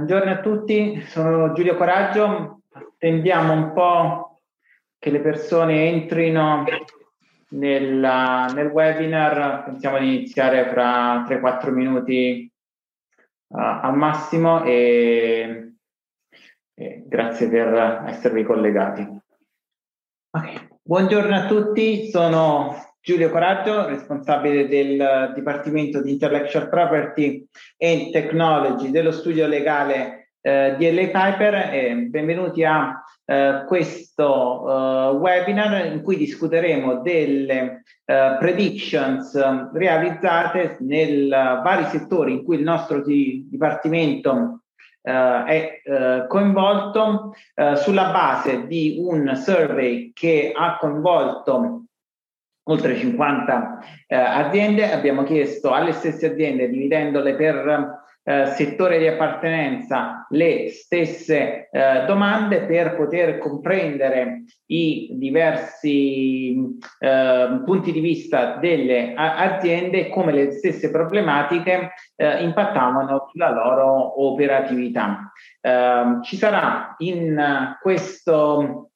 Buongiorno a tutti, sono Giulio Coraggio. Attendiamo un po' che le persone entrino nella, nel webinar. Pensiamo di iniziare fra 3-4 minuti uh, al massimo e, e, grazie per esservi collegati. Okay. Buongiorno a tutti, sono Giulio Coraggio, responsabile del Dipartimento di Intellectual Property and Technology dello studio legale eh, di LA Piper e benvenuti a eh, questo uh, webinar in cui discuteremo delle uh, predictions realizzate nei vari settori in cui il nostro di, dipartimento Uh, è uh, coinvolto uh, sulla base di un survey che ha coinvolto oltre 50 eh, aziende. Abbiamo chiesto alle stesse aziende, dividendole per eh, settore di appartenenza, le stesse eh, domande per poter comprendere i diversi eh, punti di vista delle aziende e come le stesse problematiche eh, impattavano sulla loro operatività. Ehm, ci sarà in questo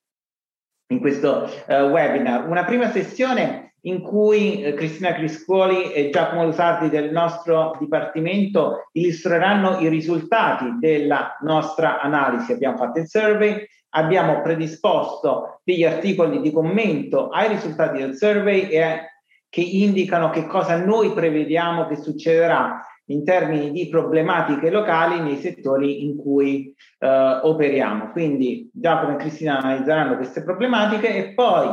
in questo uh, webinar. Una prima sessione in cui eh, Cristina Criscuoli e Giacomo Lusardi del nostro dipartimento illustreranno i risultati della nostra analisi. Abbiamo fatto il survey, abbiamo predisposto degli articoli di commento ai risultati del survey e, che indicano che cosa noi prevediamo che succederà in termini di problematiche locali nei settori in cui eh, operiamo. Quindi Giacomo e Cristina analizzeranno queste problematiche e poi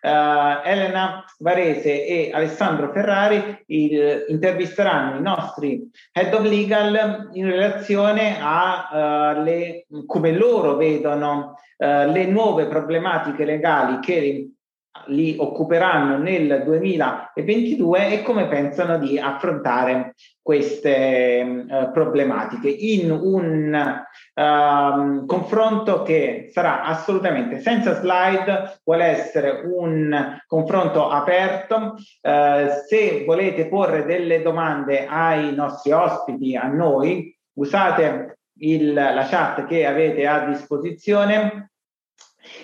eh, Elena Varese e Alessandro Ferrari il, intervisteranno i nostri head of legal in relazione a uh, le, come loro vedono uh, le nuove problematiche legali che li occuperanno nel 2022 e come pensano di affrontare queste uh, problematiche in un uh, confronto che sarà assolutamente senza slide, vuole essere un confronto aperto. Uh, se volete porre delle domande ai nostri ospiti, a noi, usate il, la chat che avete a disposizione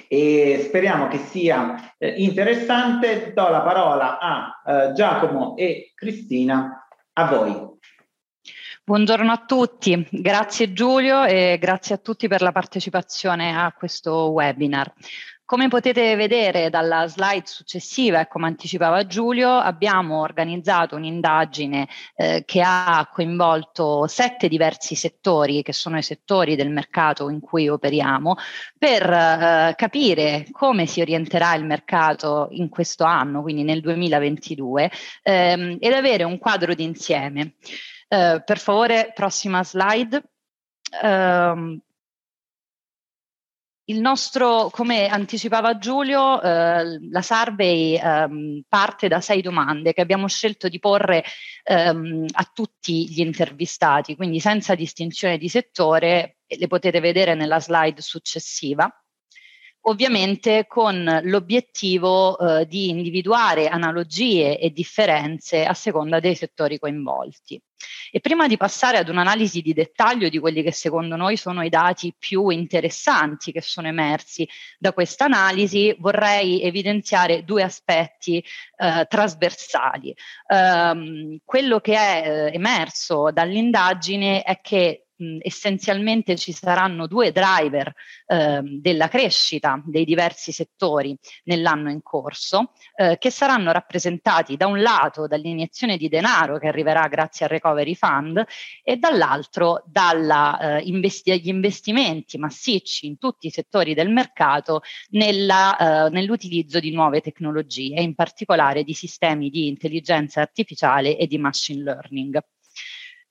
e speriamo che sia eh, interessante. Do la parola a eh, Giacomo e Cristina, a voi. Buongiorno a tutti, grazie Giulio e grazie a tutti per la partecipazione a questo webinar. Come potete vedere dalla slide successiva e come anticipava Giulio, abbiamo organizzato un'indagine eh, che ha coinvolto sette diversi settori, che sono i settori del mercato in cui operiamo, per eh, capire come si orienterà il mercato in questo anno, quindi nel 2022, ehm, ed avere un quadro d'insieme. Eh, per favore, prossima slide. Um, il nostro, come anticipava Giulio, eh, la survey ehm, parte da sei domande che abbiamo scelto di porre ehm, a tutti gli intervistati, quindi senza distinzione di settore, le potete vedere nella slide successiva ovviamente con l'obiettivo eh, di individuare analogie e differenze a seconda dei settori coinvolti. E prima di passare ad un'analisi di dettaglio di quelli che secondo noi sono i dati più interessanti che sono emersi da questa analisi, vorrei evidenziare due aspetti eh, trasversali. Um, quello che è eh, emerso dall'indagine è che essenzialmente ci saranno due driver eh, della crescita dei diversi settori nell'anno in corso, eh, che saranno rappresentati da un lato dall'iniezione di denaro che arriverà grazie al Recovery Fund e dall'altro dagli eh, investi- investimenti massicci in tutti i settori del mercato nella, eh, nell'utilizzo di nuove tecnologie, in particolare di sistemi di intelligenza artificiale e di machine learning.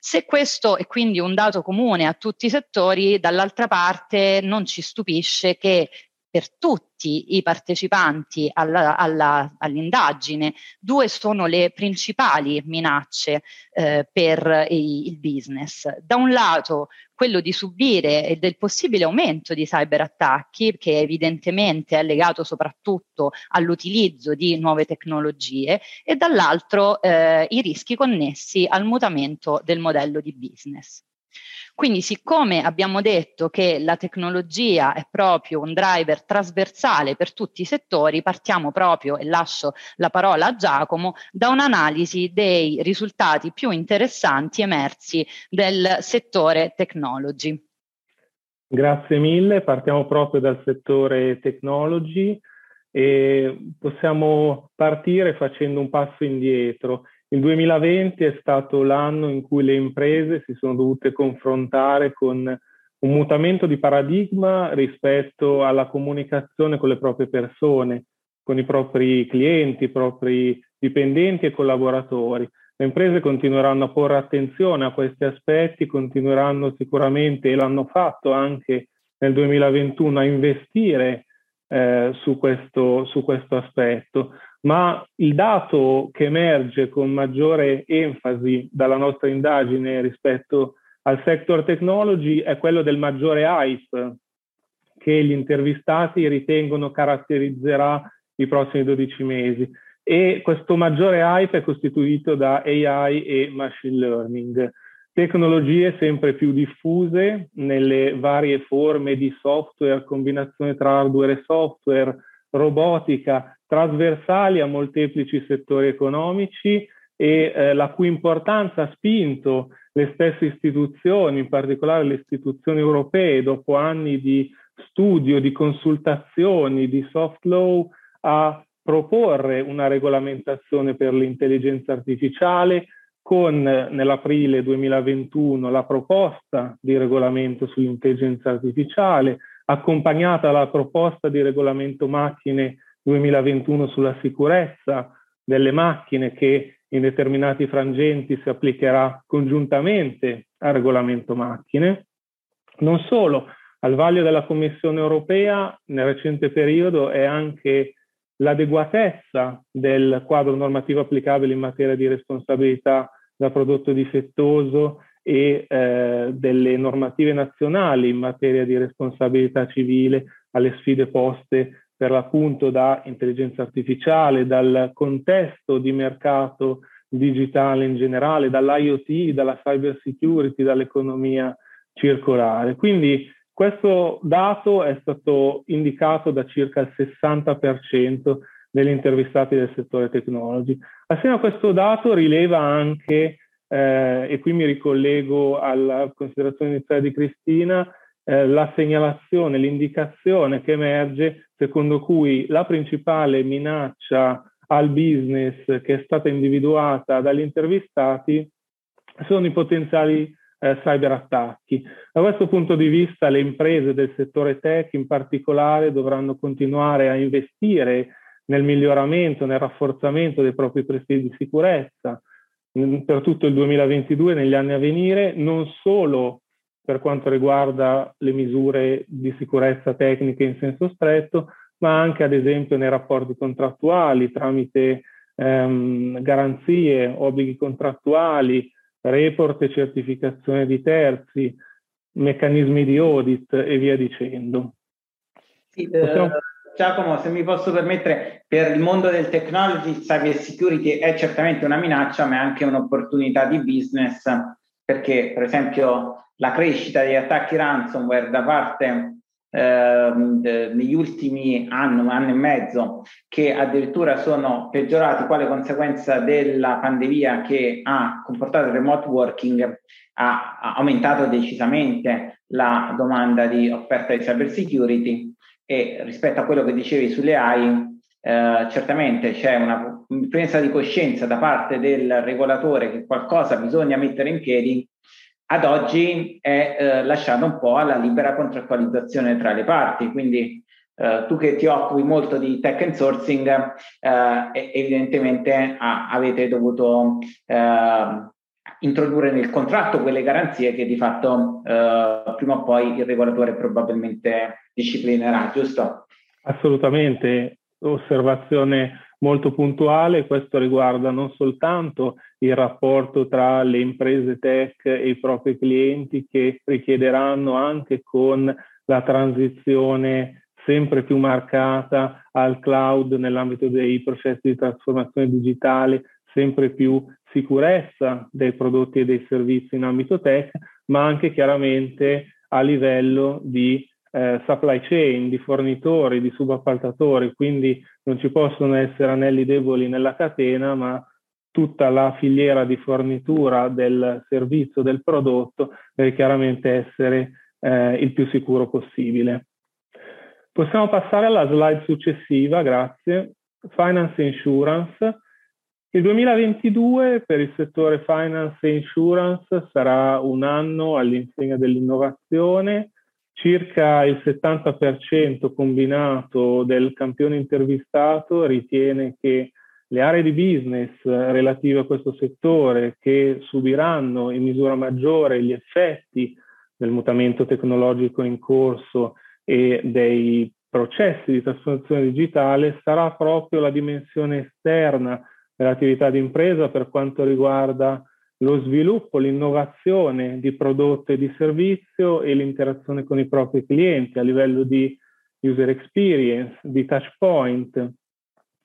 Se questo è quindi un dato comune a tutti i settori, dall'altra parte non ci stupisce che per tutti i partecipanti alla, alla, all'indagine. Due sono le principali minacce eh, per i, il business. Da un lato quello di subire e del possibile aumento di cyberattacchi, che evidentemente è legato soprattutto all'utilizzo di nuove tecnologie, e dall'altro eh, i rischi connessi al mutamento del modello di business. Quindi siccome abbiamo detto che la tecnologia è proprio un driver trasversale per tutti i settori, partiamo proprio, e lascio la parola a Giacomo, da un'analisi dei risultati più interessanti emersi del settore technology. Grazie mille, partiamo proprio dal settore technology e possiamo partire facendo un passo indietro. Il 2020 è stato l'anno in cui le imprese si sono dovute confrontare con un mutamento di paradigma rispetto alla comunicazione con le proprie persone, con i propri clienti, i propri dipendenti e collaboratori. Le imprese continueranno a porre attenzione a questi aspetti, continueranno sicuramente, e l'hanno fatto anche nel 2021, a investire eh, su, questo, su questo aspetto. Ma il dato che emerge con maggiore enfasi dalla nostra indagine rispetto al sector technology è quello del maggiore hype che gli intervistati ritengono caratterizzerà i prossimi 12 mesi. E questo maggiore hype è costituito da AI e machine learning, tecnologie sempre più diffuse nelle varie forme di software, combinazione tra hardware e software, robotica, trasversali a molteplici settori economici e eh, la cui importanza ha spinto le stesse istituzioni, in particolare le istituzioni europee, dopo anni di studio, di consultazioni, di soft law, a proporre una regolamentazione per l'intelligenza artificiale con nell'aprile 2021 la proposta di regolamento sull'intelligenza artificiale, accompagnata dalla proposta di regolamento macchine 2021 sulla sicurezza delle macchine che in determinati frangenti si applicherà congiuntamente al regolamento macchine. Non solo, al vaglio della Commissione europea nel recente periodo è anche l'adeguatezza del quadro normativo applicabile in materia di responsabilità da prodotto difettoso e eh, delle normative nazionali in materia di responsabilità civile alle sfide poste per l'appunto da intelligenza artificiale, dal contesto di mercato digitale in generale, dall'IoT, dalla cyber security, dall'economia circolare. Quindi questo dato è stato indicato da circa il 60% degli intervistati del settore technology. Assieme a questo dato rileva anche, eh, e qui mi ricollego alla considerazione iniziale di Cristina, eh, la segnalazione, l'indicazione che emerge secondo cui la principale minaccia al business che è stata individuata dagli intervistati sono i potenziali eh, cyberattacchi. Da questo punto di vista le imprese del settore tech in particolare dovranno continuare a investire nel miglioramento, nel rafforzamento dei propri presidi di sicurezza mm, per tutto il 2022 e negli anni a venire, non solo per quanto riguarda le misure di sicurezza tecniche in senso stretto, ma anche ad esempio nei rapporti contrattuali tramite ehm, garanzie, obblighi contrattuali, report e certificazione di terzi, meccanismi di audit e via dicendo. Sì, Possiamo... eh, Giacomo, se mi posso permettere, per il mondo del technology, cyber security è certamente una minaccia, ma è anche un'opportunità di business, perché per esempio la crescita degli attacchi ransomware da parte Ehm, negli ultimi anni, un anno e mezzo, che addirittura sono peggiorati quale conseguenza della pandemia che ha comportato il remote working, ha, ha aumentato decisamente la domanda di offerta di cyber security e rispetto a quello che dicevi sulle AI, eh, certamente c'è una presa di coscienza da parte del regolatore che qualcosa bisogna mettere in piedi ad oggi è eh, lasciato un po' alla libera contrattualizzazione tra le parti, quindi eh, tu che ti occupi molto di tech and sourcing, eh, evidentemente ah, avete dovuto eh, introdurre nel contratto quelle garanzie che di fatto eh, prima o poi il regolatore probabilmente disciplinerà, giusto? Assolutamente, osservazione molto puntuale, questo riguarda non soltanto il rapporto tra le imprese tech e i propri clienti che richiederanno anche con la transizione sempre più marcata al cloud nell'ambito dei processi di trasformazione digitale, sempre più sicurezza dei prodotti e dei servizi in ambito tech, ma anche chiaramente a livello di eh, supply chain, di fornitori, di subappaltatori, quindi non ci possono essere anelli deboli nella catena, ma tutta la filiera di fornitura del servizio, del prodotto, deve chiaramente essere eh, il più sicuro possibile. Possiamo passare alla slide successiva, grazie. Finance Insurance. Il 2022 per il settore Finance e Insurance sarà un anno all'insegna dell'innovazione. Circa il 70% combinato del campione intervistato ritiene che le aree di business relative a questo settore che subiranno in misura maggiore gli effetti del mutamento tecnologico in corso e dei processi di trasformazione digitale sarà proprio la dimensione esterna dell'attività di impresa per quanto riguarda lo sviluppo, l'innovazione di prodotto e di servizio e l'interazione con i propri clienti a livello di user experience, di touch point,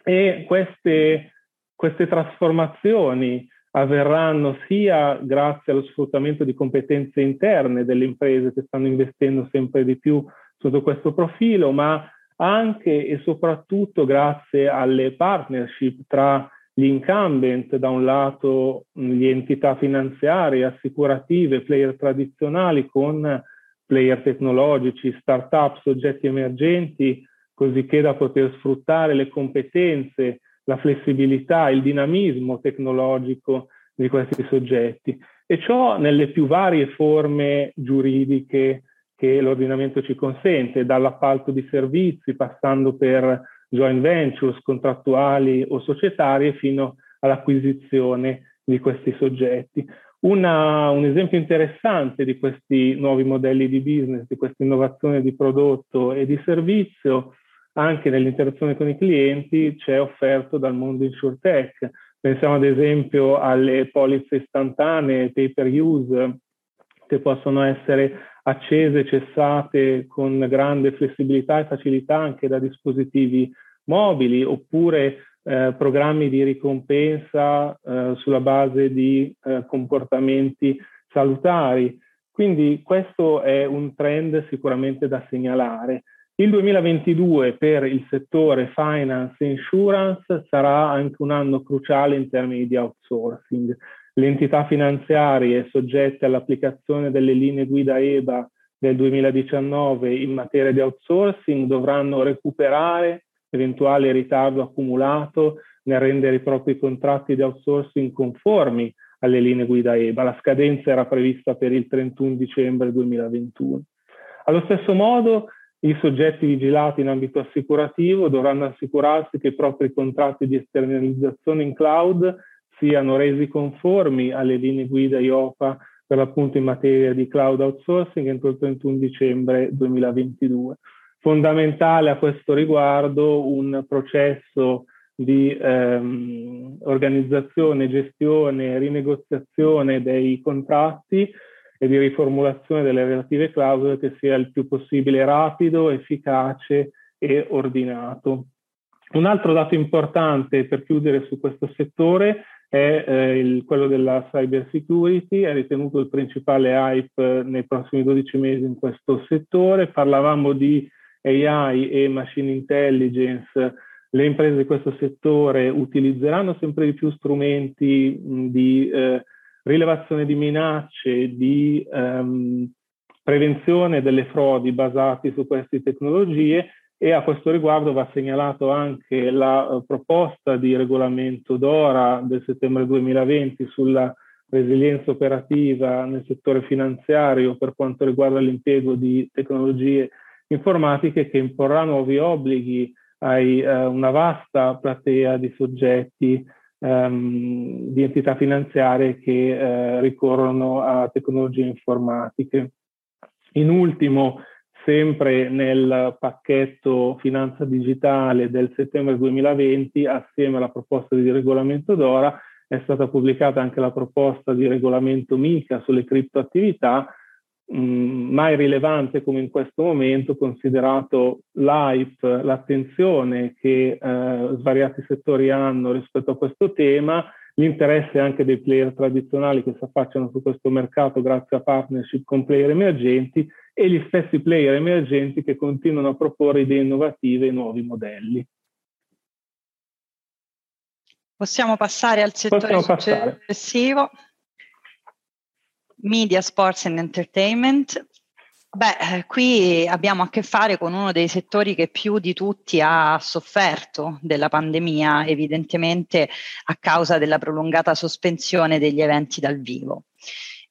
e queste, queste trasformazioni avverranno sia grazie allo sfruttamento di competenze interne delle imprese che stanno investendo sempre di più sotto questo profilo, ma anche e soprattutto grazie alle partnership tra gli incumbent, da un lato le entità finanziarie, assicurative, player tradizionali con player tecnologici, start-up, soggetti emergenti, così che da poter sfruttare le competenze, la flessibilità, il dinamismo tecnologico di questi soggetti. E ciò nelle più varie forme giuridiche che l'ordinamento ci consente, dall'appalto di servizi, passando per joint ventures contrattuali o societarie, fino all'acquisizione di questi soggetti. Una, un esempio interessante di questi nuovi modelli di business, di questa innovazione di prodotto e di servizio, anche nell'interazione con i clienti c'è offerto dal mondo insurtech. Pensiamo ad esempio alle polizze istantanee, pay per use, che possono essere accese cessate con grande flessibilità e facilità anche da dispositivi mobili, oppure eh, programmi di ricompensa eh, sulla base di eh, comportamenti salutari. Quindi questo è un trend sicuramente da segnalare. Il 2022 per il settore finance e insurance sarà anche un anno cruciale in termini di outsourcing. Le entità finanziarie soggette all'applicazione delle linee guida EBA del 2019 in materia di outsourcing dovranno recuperare eventuale ritardo accumulato nel rendere i propri contratti di outsourcing conformi alle linee guida EBA. La scadenza era prevista per il 31 dicembre 2021. Allo stesso modo, i soggetti vigilati in ambito assicurativo dovranno assicurarsi che i propri contratti di esternalizzazione in cloud siano resi conformi alle linee guida IOPA per l'appunto in materia di cloud outsourcing entro il 31 dicembre 2022. Fondamentale a questo riguardo un processo di ehm, organizzazione, gestione, rinegoziazione dei contratti e di riformulazione delle relative clausole che sia il più possibile rapido, efficace e ordinato. Un altro dato importante per chiudere su questo settore è eh, il, quello della cyber security, è ritenuto il principale hype nei prossimi 12 mesi in questo settore. Parlavamo di AI e machine intelligence, le imprese di questo settore utilizzeranno sempre di più strumenti di eh, rilevazione di minacce, di ehm, prevenzione delle frodi basati su queste tecnologie e a questo riguardo va segnalato anche la uh, proposta di regolamento DORA del settembre 2020 sulla resilienza operativa nel settore finanziario per quanto riguarda l'impiego di tecnologie informatiche che imporrà nuovi obblighi a uh, una vasta platea di soggetti ehm, di entità finanziarie che eh, ricorrono a tecnologie informatiche. In ultimo, sempre nel pacchetto finanza digitale del settembre 2020, assieme alla proposta di regolamento DORA, è stata pubblicata anche la proposta di regolamento MICA sulle criptoattività, mai rilevante come in questo momento, considerato l'hype, l'attenzione che eh, svariati settori hanno rispetto a questo tema l'interesse anche dei player tradizionali che si affacciano su questo mercato grazie a partnership con player emergenti e gli stessi player emergenti che continuano a proporre idee innovative e nuovi modelli. Possiamo passare al settore successivo. Media, Sports and Entertainment. Beh, eh, qui abbiamo a che fare con uno dei settori che più di tutti ha sofferto della pandemia, evidentemente a causa della prolungata sospensione degli eventi dal vivo.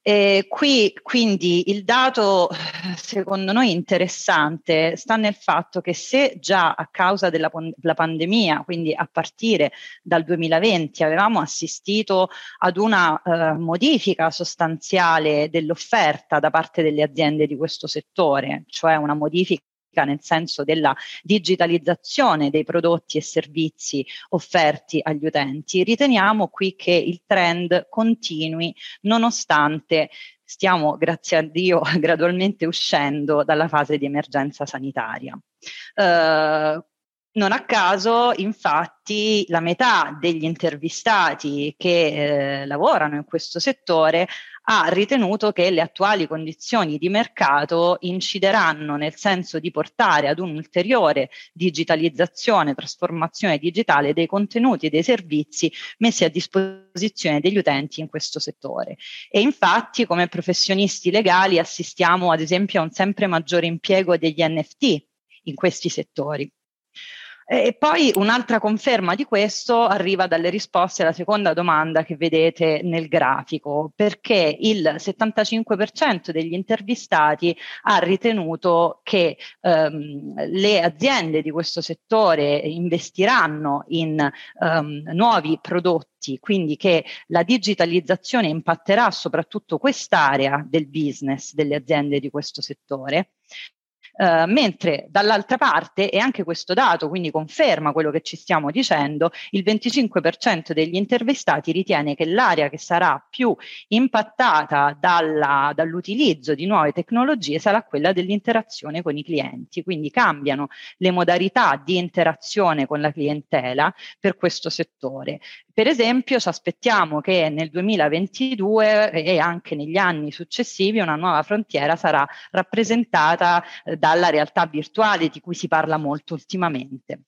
E qui quindi il dato secondo noi interessante sta nel fatto che se già a causa della, della pandemia, quindi a partire dal 2020, avevamo assistito ad una eh, modifica sostanziale dell'offerta da parte delle aziende di questo settore, cioè una modifica nel senso della digitalizzazione dei prodotti e servizi offerti agli utenti, riteniamo qui che il trend continui nonostante stiamo, grazie a Dio, gradualmente uscendo dalla fase di emergenza sanitaria. Uh, non a caso, infatti, la metà degli intervistati che eh, lavorano in questo settore ha ritenuto che le attuali condizioni di mercato incideranno nel senso di portare ad un'ulteriore digitalizzazione, trasformazione digitale dei contenuti e dei servizi messi a disposizione degli utenti in questo settore. E infatti come professionisti legali assistiamo ad esempio a un sempre maggiore impiego degli NFT in questi settori. E poi un'altra conferma di questo arriva dalle risposte alla seconda domanda che vedete nel grafico, perché il 75% degli intervistati ha ritenuto che ehm, le aziende di questo settore investiranno in ehm, nuovi prodotti quindi che la digitalizzazione impatterà soprattutto quest'area del business delle aziende di questo settore Uh, mentre dall'altra parte, e anche questo dato quindi conferma quello che ci stiamo dicendo, il 25% degli intervistati ritiene che l'area che sarà più impattata dalla, dall'utilizzo di nuove tecnologie sarà quella dell'interazione con i clienti, quindi cambiano le modalità di interazione con la clientela per questo settore. Per esempio, ci aspettiamo che nel 2022 e anche negli anni successivi una nuova frontiera sarà rappresentata eh, dalla realtà virtuale di cui si parla molto ultimamente.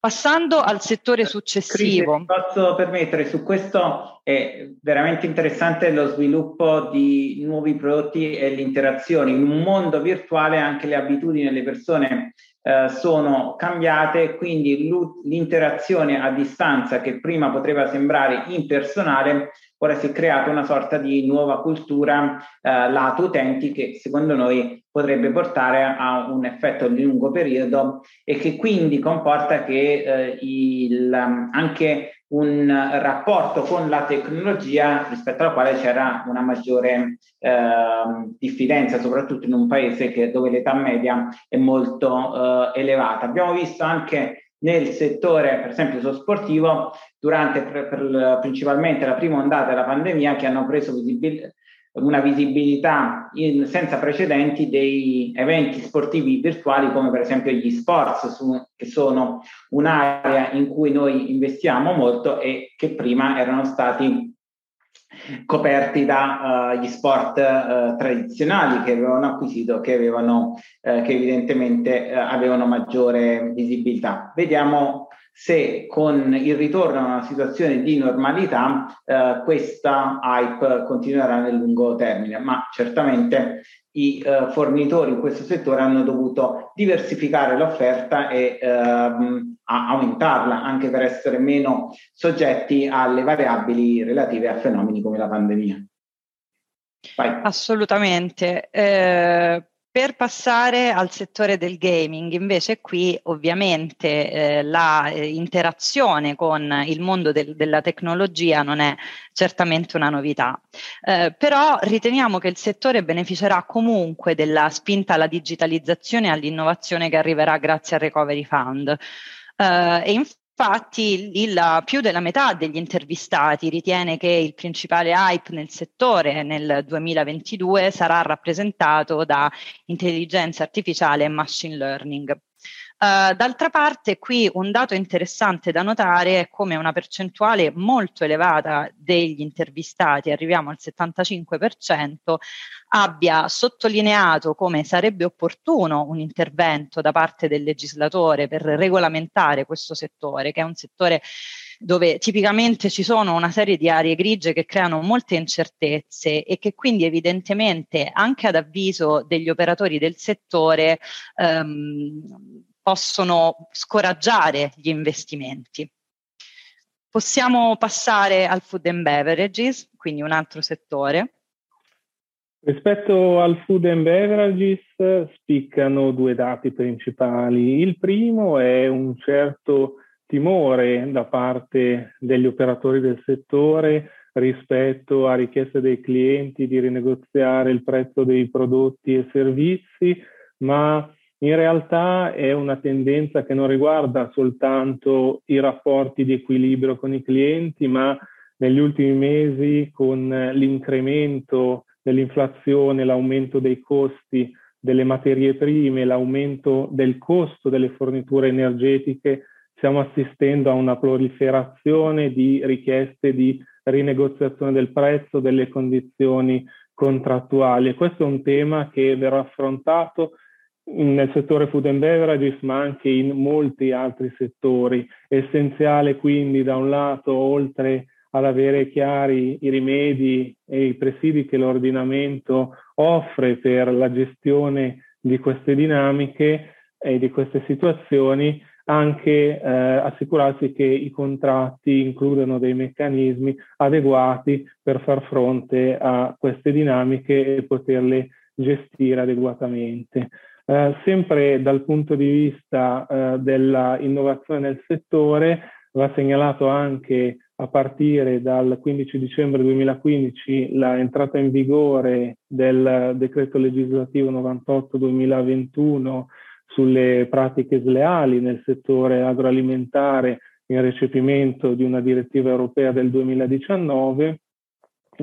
Passando al settore successivo. Crisi, posso permettere, su questo è veramente interessante lo sviluppo di nuovi prodotti e l'interazione. In un mondo virtuale anche le abitudini delle persone eh, sono cambiate, quindi l'interazione a distanza che prima poteva sembrare impersonale, ora si è creata una sorta di nuova cultura eh, lato utenti che secondo noi potrebbe portare a un effetto di lungo periodo e che quindi comporta che eh, il, anche un rapporto con la tecnologia rispetto alla quale c'era una maggiore eh, diffidenza, soprattutto in un paese che, dove l'età media è molto eh, elevata. Abbiamo visto anche nel settore, per esempio, sportivo, durante per, per, principalmente la prima ondata della pandemia, che hanno preso visibilità una visibilità in, senza precedenti dei eventi sportivi virtuali come per esempio gli sports su, che sono un'area in cui noi investiamo molto e che prima erano stati coperti dagli uh, sport uh, tradizionali che avevano acquisito, che, avevano, uh, che evidentemente avevano maggiore visibilità. Vediamo se con il ritorno a una situazione di normalità eh, questa hype continuerà nel lungo termine, ma certamente i eh, fornitori in questo settore hanno dovuto diversificare l'offerta e ehm, aumentarla anche per essere meno soggetti alle variabili relative a fenomeni come la pandemia. Vai. Assolutamente. Eh, per passare al settore del gaming, invece qui ovviamente eh, la eh, interazione con il mondo del, della tecnologia non è certamente una novità, eh, però riteniamo che il settore beneficerà comunque della spinta alla digitalizzazione e all'innovazione che arriverà grazie al Recovery Fund. Uh, e Infatti, il, più della metà degli intervistati ritiene che il principale hype nel settore nel 2022 sarà rappresentato da intelligenza artificiale e machine learning. Uh, d'altra parte, qui un dato interessante da notare è come una percentuale molto elevata degli intervistati, arriviamo al 75%, abbia sottolineato come sarebbe opportuno un intervento da parte del legislatore per regolamentare questo settore, che è un settore dove tipicamente ci sono una serie di aree grigie che creano molte incertezze e che quindi evidentemente anche ad avviso degli operatori del settore ehm, possono scoraggiare gli investimenti. Possiamo passare al food and beverages, quindi un altro settore. Rispetto al food and beverages spiccano due dati principali. Il primo è un certo timore da parte degli operatori del settore rispetto a richieste dei clienti di rinegoziare il prezzo dei prodotti e servizi, ma in realtà è una tendenza che non riguarda soltanto i rapporti di equilibrio con i clienti, ma negli ultimi mesi con l'incremento dell'inflazione, l'aumento dei costi delle materie prime, l'aumento del costo delle forniture energetiche, stiamo assistendo a una proliferazione di richieste di rinegoziazione del prezzo, delle condizioni contrattuali. Questo è un tema che verrà affrontato nel settore food and beverages, ma anche in molti altri settori. È essenziale quindi da un lato, oltre ad avere chiari i rimedi e i presidi che l'ordinamento offre per la gestione di queste dinamiche e di queste situazioni, anche eh, assicurarsi che i contratti includano dei meccanismi adeguati per far fronte a queste dinamiche e poterle gestire adeguatamente. Eh, sempre dal punto di vista eh, dell'innovazione nel settore, va segnalato anche a partire dal 15 dicembre 2015 l'entrata in vigore del decreto legislativo 98-2021 sulle pratiche sleali nel settore agroalimentare in recepimento di una direttiva europea del 2019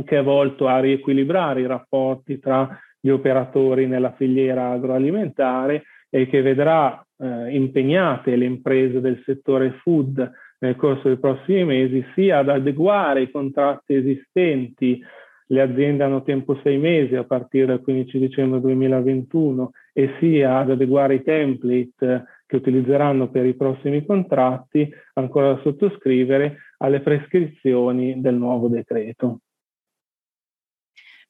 che è volto a riequilibrare i rapporti tra gli operatori nella filiera agroalimentare e che vedrà eh, impegnate le imprese del settore food nel corso dei prossimi mesi sia ad adeguare i contratti esistenti le aziende hanno tempo sei mesi a partire dal 15 dicembre 2021 e sia ad adeguare i template che utilizzeranno per i prossimi contratti ancora da sottoscrivere alle prescrizioni del nuovo decreto.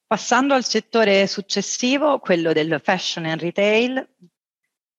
Passando al settore successivo, quello del fashion and retail,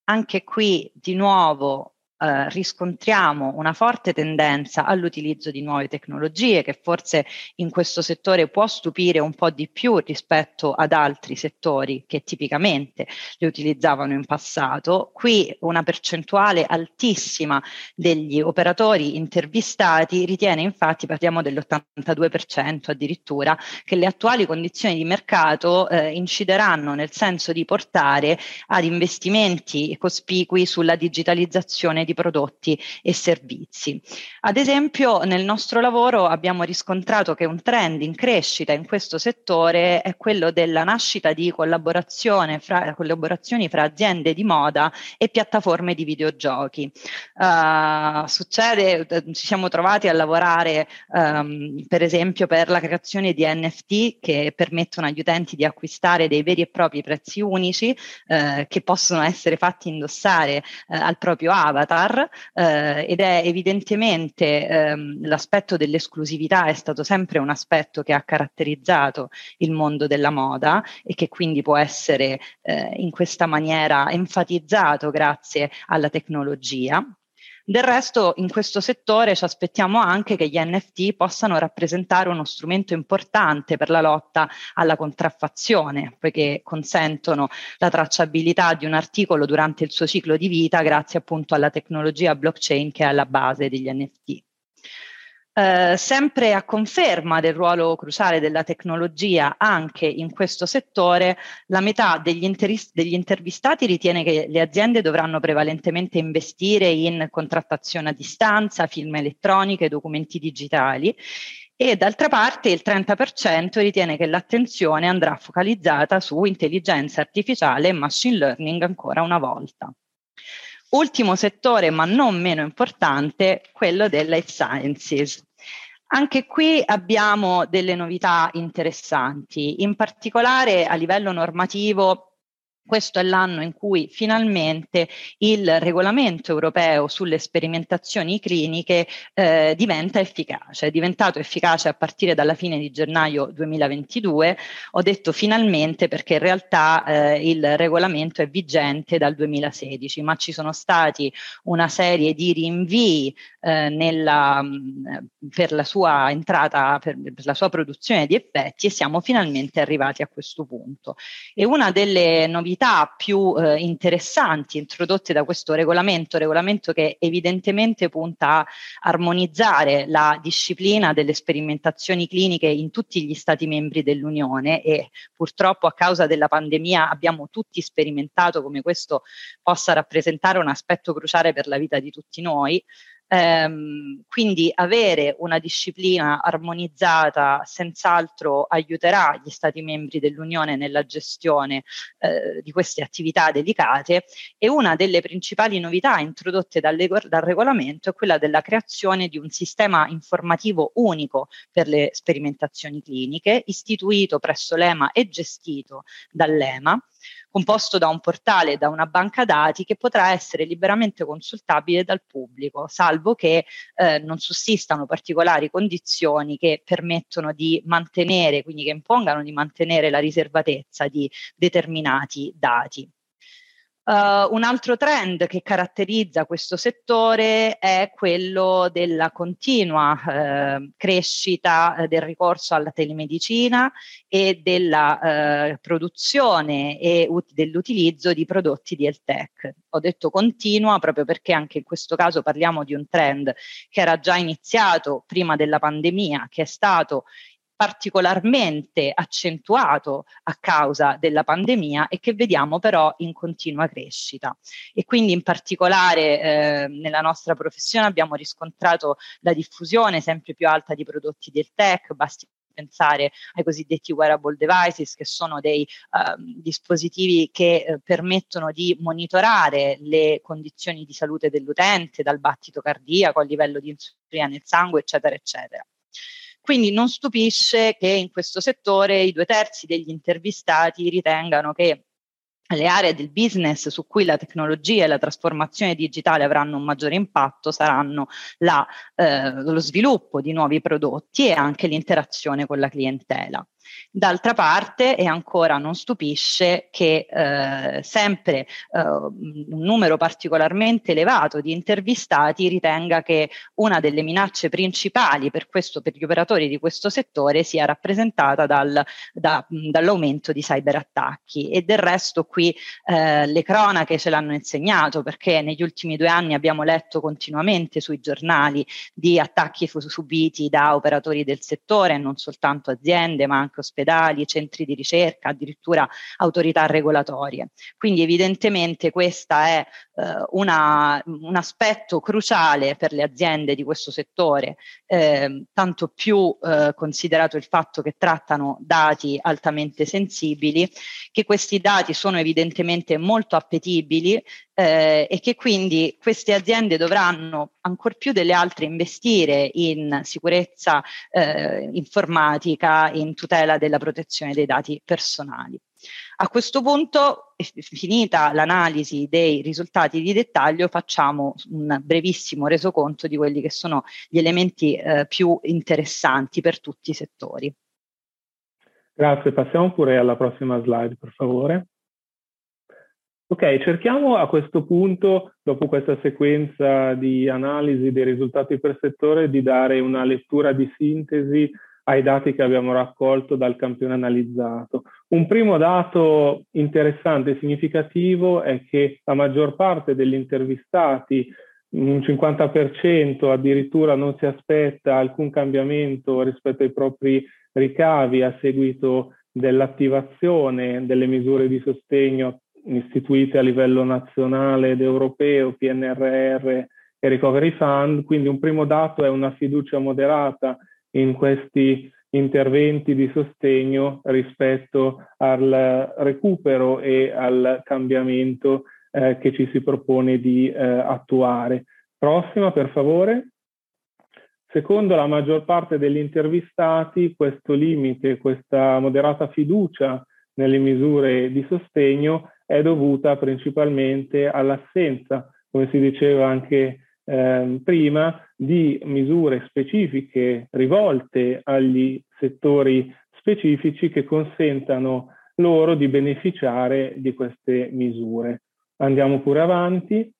anche qui di nuovo eh, riscontriamo una forte tendenza all'utilizzo di nuove tecnologie che forse in questo settore può stupire un po' di più rispetto ad altri settori che tipicamente le utilizzavano in passato. Qui una percentuale altissima degli operatori intervistati ritiene infatti, parliamo dell'82% addirittura, che le attuali condizioni di mercato eh, incideranno nel senso di portare ad investimenti cospicui sulla digitalizzazione di prodotti e servizi. Ad esempio, nel nostro lavoro abbiamo riscontrato che un trend in crescita in questo settore è quello della nascita di fra, collaborazioni fra aziende di moda e piattaforme di videogiochi. Uh, succede, ci siamo trovati a lavorare um, per esempio per la creazione di NFT che permettono agli utenti di acquistare dei veri e propri prezzi unici uh, che possono essere fatti indossare uh, al proprio avatar avatar eh, ed è evidentemente ehm, l'aspetto dell'esclusività è stato sempre un aspetto che ha caratterizzato il mondo della moda e che quindi può essere eh, in questa maniera enfatizzato grazie alla tecnologia. Del resto, in questo settore ci aspettiamo anche che gli NFT possano rappresentare uno strumento importante per la lotta alla contraffazione, poiché consentono la tracciabilità di un articolo durante il suo ciclo di vita grazie appunto alla tecnologia blockchain che è alla base degli NFT. Eh, sempre a conferma del ruolo cruciale della tecnologia anche in questo settore, la metà degli, interis- degli, intervistati ritiene che le aziende dovranno prevalentemente investire in contrattazione a distanza, film elettroniche, documenti digitali e d'altra parte il 30% ritiene che l'attenzione andrà focalizzata su intelligenza artificiale e machine learning ancora una volta. Ultimo settore, ma non meno importante, quello del life sciences. Anche qui abbiamo delle novità interessanti, in particolare a livello normativo questo è l'anno in cui finalmente il regolamento europeo sulle sperimentazioni cliniche eh, diventa efficace. È diventato efficace a partire dalla fine di gennaio 2022. Ho detto finalmente perché in realtà eh, il regolamento è vigente dal 2016, ma ci sono stati una serie di rinvii eh, nella, per la sua entrata, per, per la sua produzione di effetti e siamo finalmente arrivati a questo punto. E una delle novità novità più eh, interessanti introdotte da questo regolamento, regolamento che evidentemente punta a armonizzare la disciplina delle sperimentazioni cliniche in tutti gli Stati membri dell'Unione e purtroppo a causa della pandemia abbiamo tutti sperimentato come questo possa rappresentare un aspetto cruciale per la vita di tutti noi. Ehm, quindi avere una disciplina armonizzata senz'altro aiuterà gli Stati membri dell'Unione nella gestione eh, di queste attività delicate e una delle principali novità introdotte dal, dal regolamento è quella della creazione di un sistema informativo unico per le sperimentazioni cliniche istituito presso l'EMA e gestito dall'EMA composto da un portale e da una banca dati che potrà essere liberamente consultabile dal pubblico, salvo che eh, non sussistano particolari condizioni che permettono di mantenere, quindi che impongano di mantenere la riservatezza di determinati dati. Uh, un altro trend che caratterizza questo settore è quello della continua uh, crescita uh, del ricorso alla telemedicina e della eh, produzione e ut- dell'utilizzo di prodotti di health tech. Ho detto continua proprio perché anche in questo caso parliamo di un trend che era già iniziato prima della pandemia, che è stato particolarmente accentuato a causa della pandemia e che vediamo però in continua crescita. E quindi in particolare eh, nella nostra professione abbiamo riscontrato la diffusione sempre più alta di prodotti del tech, basti pensare ai cosiddetti wearable devices, che sono dei uh, dispositivi che uh, permettono di monitorare le condizioni di salute dell'utente, dal battito cardiaco al livello di insulina nel sangue, eccetera, eccetera. Quindi non stupisce che in questo settore i due terzi degli intervistati ritengano che le aree del business su cui la tecnologia e la trasformazione digitale avranno un maggiore impatto saranno la, eh, lo sviluppo di nuovi prodotti e anche l'interazione con la clientela. D'altra parte, e ancora non stupisce, che eh, sempre eh, un numero particolarmente elevato di intervistati ritenga che una delle minacce principali per, questo, per gli operatori di questo settore sia rappresentata dal, da, dall'aumento di cyberattacchi. E del resto qui eh, le cronache ce l'hanno insegnato perché negli ultimi due anni abbiamo letto continuamente sui giornali di attacchi subiti da operatori del settore, non soltanto aziende ma anche ospedali, centri di ricerca, addirittura autorità regolatorie. Quindi evidentemente questo è eh, una, un aspetto cruciale per le aziende di questo settore, eh, tanto più eh, considerato il fatto che trattano dati altamente sensibili, che questi dati sono evidentemente molto appetibili eh, e che quindi queste aziende dovranno ancor più delle altre investire in sicurezza eh, informatica, in tutela della protezione dei dati personali. A questo punto, finita l'analisi dei risultati di dettaglio, facciamo un brevissimo resoconto di quelli che sono gli elementi eh, più interessanti per tutti i settori. Grazie, passiamo pure alla prossima slide, per favore. Ok, cerchiamo a questo punto, dopo questa sequenza di analisi dei risultati per settore, di dare una lettura di sintesi ai dati che abbiamo raccolto dal campione analizzato. Un primo dato interessante e significativo è che la maggior parte degli intervistati, un 50% addirittura non si aspetta alcun cambiamento rispetto ai propri ricavi a seguito dell'attivazione delle misure di sostegno istituite a livello nazionale ed europeo, PNRR e Recovery Fund, quindi un primo dato è una fiducia moderata in questi interventi di sostegno rispetto al recupero e al cambiamento eh, che ci si propone di eh, attuare. Prossima, per favore. Secondo la maggior parte degli intervistati, questo limite, questa moderata fiducia nelle misure di sostegno è dovuta principalmente all'assenza, come si diceva anche eh, prima, di misure specifiche rivolte agli settori specifici che consentano loro di beneficiare di queste misure. Andiamo pure avanti.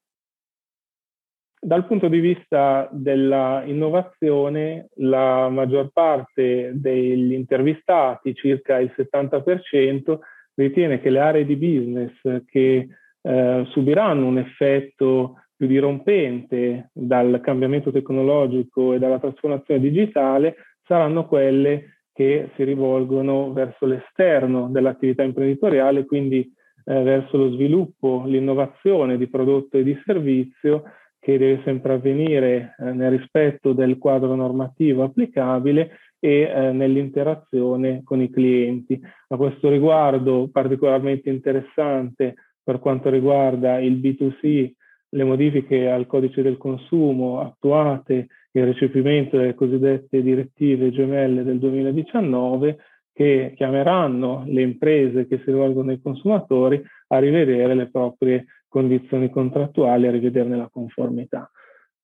Dal punto di vista dell'innovazione, la maggior parte degli intervistati, circa il 70%, ritiene che le aree di business che eh, subiranno un effetto più dirompente dal cambiamento tecnologico e dalla trasformazione digitale saranno quelle che si rivolgono verso l'esterno dell'attività imprenditoriale, quindi eh, verso lo sviluppo, l'innovazione di prodotto e di servizio che deve sempre avvenire eh, nel rispetto del quadro normativo applicabile e eh, nell'interazione con i clienti. A questo riguardo particolarmente interessante per quanto riguarda il B2C, le modifiche al codice del consumo attuate il recepimento delle cosiddette direttive gemelle del 2019 che chiameranno le imprese che si rivolgono ai consumatori a rivedere le proprie condizioni contrattuali, a rivederne la conformità.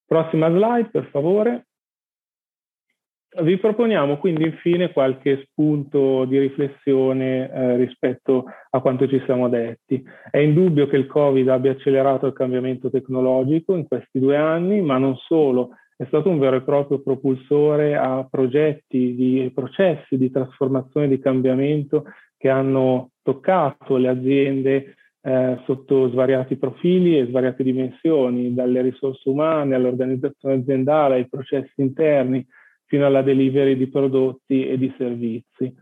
Prossima slide, per favore. Vi proponiamo quindi infine qualche spunto di riflessione eh, rispetto a quanto ci siamo detti. È indubbio che il Covid abbia accelerato il cambiamento tecnologico in questi due anni, ma non solo, è stato un vero e proprio propulsore a progetti di processi di trasformazione, di cambiamento che hanno toccato le aziende eh, sotto svariati profili e svariate dimensioni, dalle risorse umane all'organizzazione aziendale, ai processi interni, fino alla delivery di prodotti e di servizi.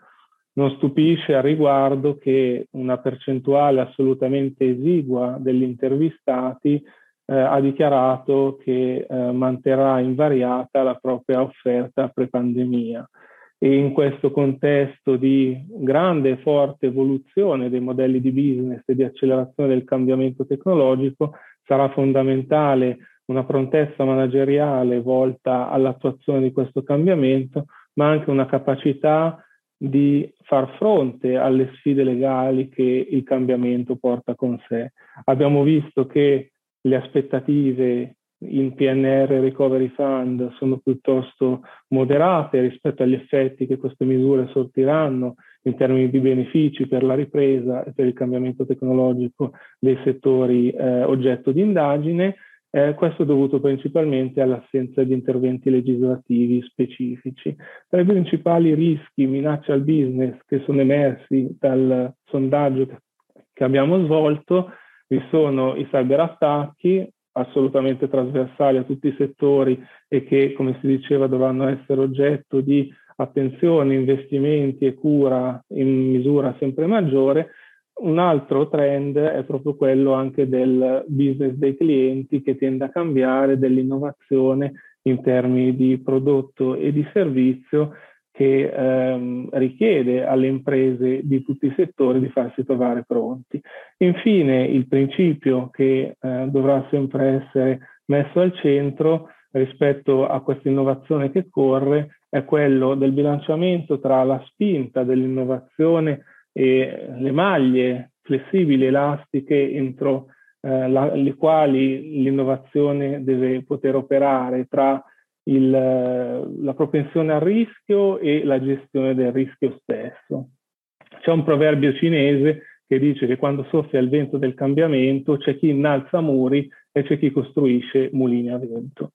Non stupisce al riguardo che una percentuale assolutamente esigua degli intervistati eh, ha dichiarato che eh, manterrà invariata la propria offerta pre-pandemia. E in questo contesto di grande e forte evoluzione dei modelli di business e di accelerazione del cambiamento tecnologico, sarà fondamentale una prontezza manageriale volta all'attuazione di questo cambiamento, ma anche una capacità di far fronte alle sfide legali che il cambiamento porta con sé. Abbiamo visto che le aspettative in PNR Recovery Fund sono piuttosto moderate rispetto agli effetti che queste misure sortiranno in termini di benefici per la ripresa e per il cambiamento tecnologico dei settori eh, oggetto di indagine. Eh, questo è dovuto principalmente all'assenza di interventi legislativi specifici. Tra i principali rischi, minacce al business che sono emersi dal sondaggio che abbiamo svolto vi sono i cyberattacchi assolutamente trasversali a tutti i settori e che, come si diceva, dovranno essere oggetto di attenzione, investimenti e cura in misura sempre maggiore. Un altro trend è proprio quello anche del business dei clienti che tende a cambiare, dell'innovazione in termini di prodotto e di servizio che ehm, richiede alle imprese di tutti i settori di farsi trovare pronti. Infine, il principio che eh, dovrà sempre essere messo al centro rispetto a questa innovazione che corre è quello del bilanciamento tra la spinta dell'innovazione e le maglie flessibili, elastiche entro eh, la, le quali l'innovazione deve poter operare tra il, la propensione al rischio e la gestione del rischio stesso. C'è un proverbio cinese che dice che quando soffia il vento del cambiamento c'è chi innalza muri e c'è chi costruisce mulini a vento.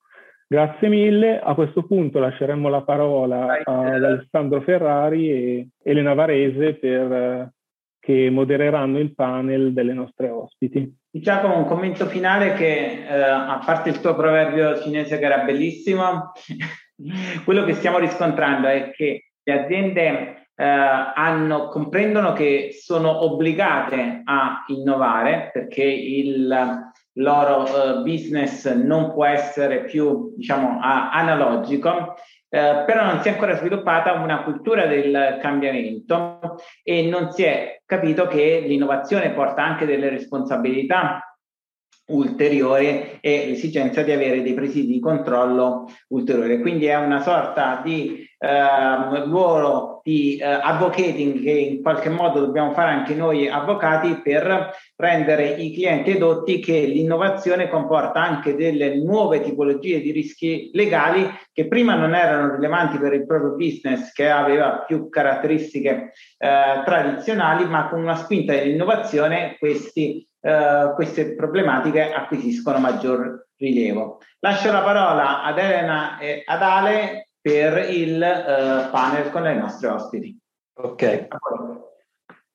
Grazie mille, a questo punto lasceremo la parola ad Alessandro Ferrari e Elena Varese per, che modereranno il panel delle nostre ospiti. Giacomo, un commento finale che, eh, a parte il tuo proverbio cinese che era bellissimo, quello che stiamo riscontrando è che le aziende eh, hanno, comprendono che sono obbligate a innovare perché il loro uh, business non può essere più, diciamo, a, analogico eh, però non si è ancora sviluppata una cultura del cambiamento e non si è capito che l'innovazione porta anche delle responsabilità ulteriore e l'esigenza di avere dei presidi di controllo ulteriore. Quindi è una sorta di eh, ruolo di eh, advocating che in qualche modo dobbiamo fare anche noi avvocati per rendere i clienti edotti che l'innovazione comporta anche delle nuove tipologie di rischi legali che prima non erano rilevanti per il proprio business che aveva più caratteristiche eh, tradizionali, ma con una spinta dell'innovazione questi Uh, queste problematiche acquisiscono maggior rilievo. Lascio la parola ad Elena e ad Ale per il uh, panel con i nostri ospiti. Ok.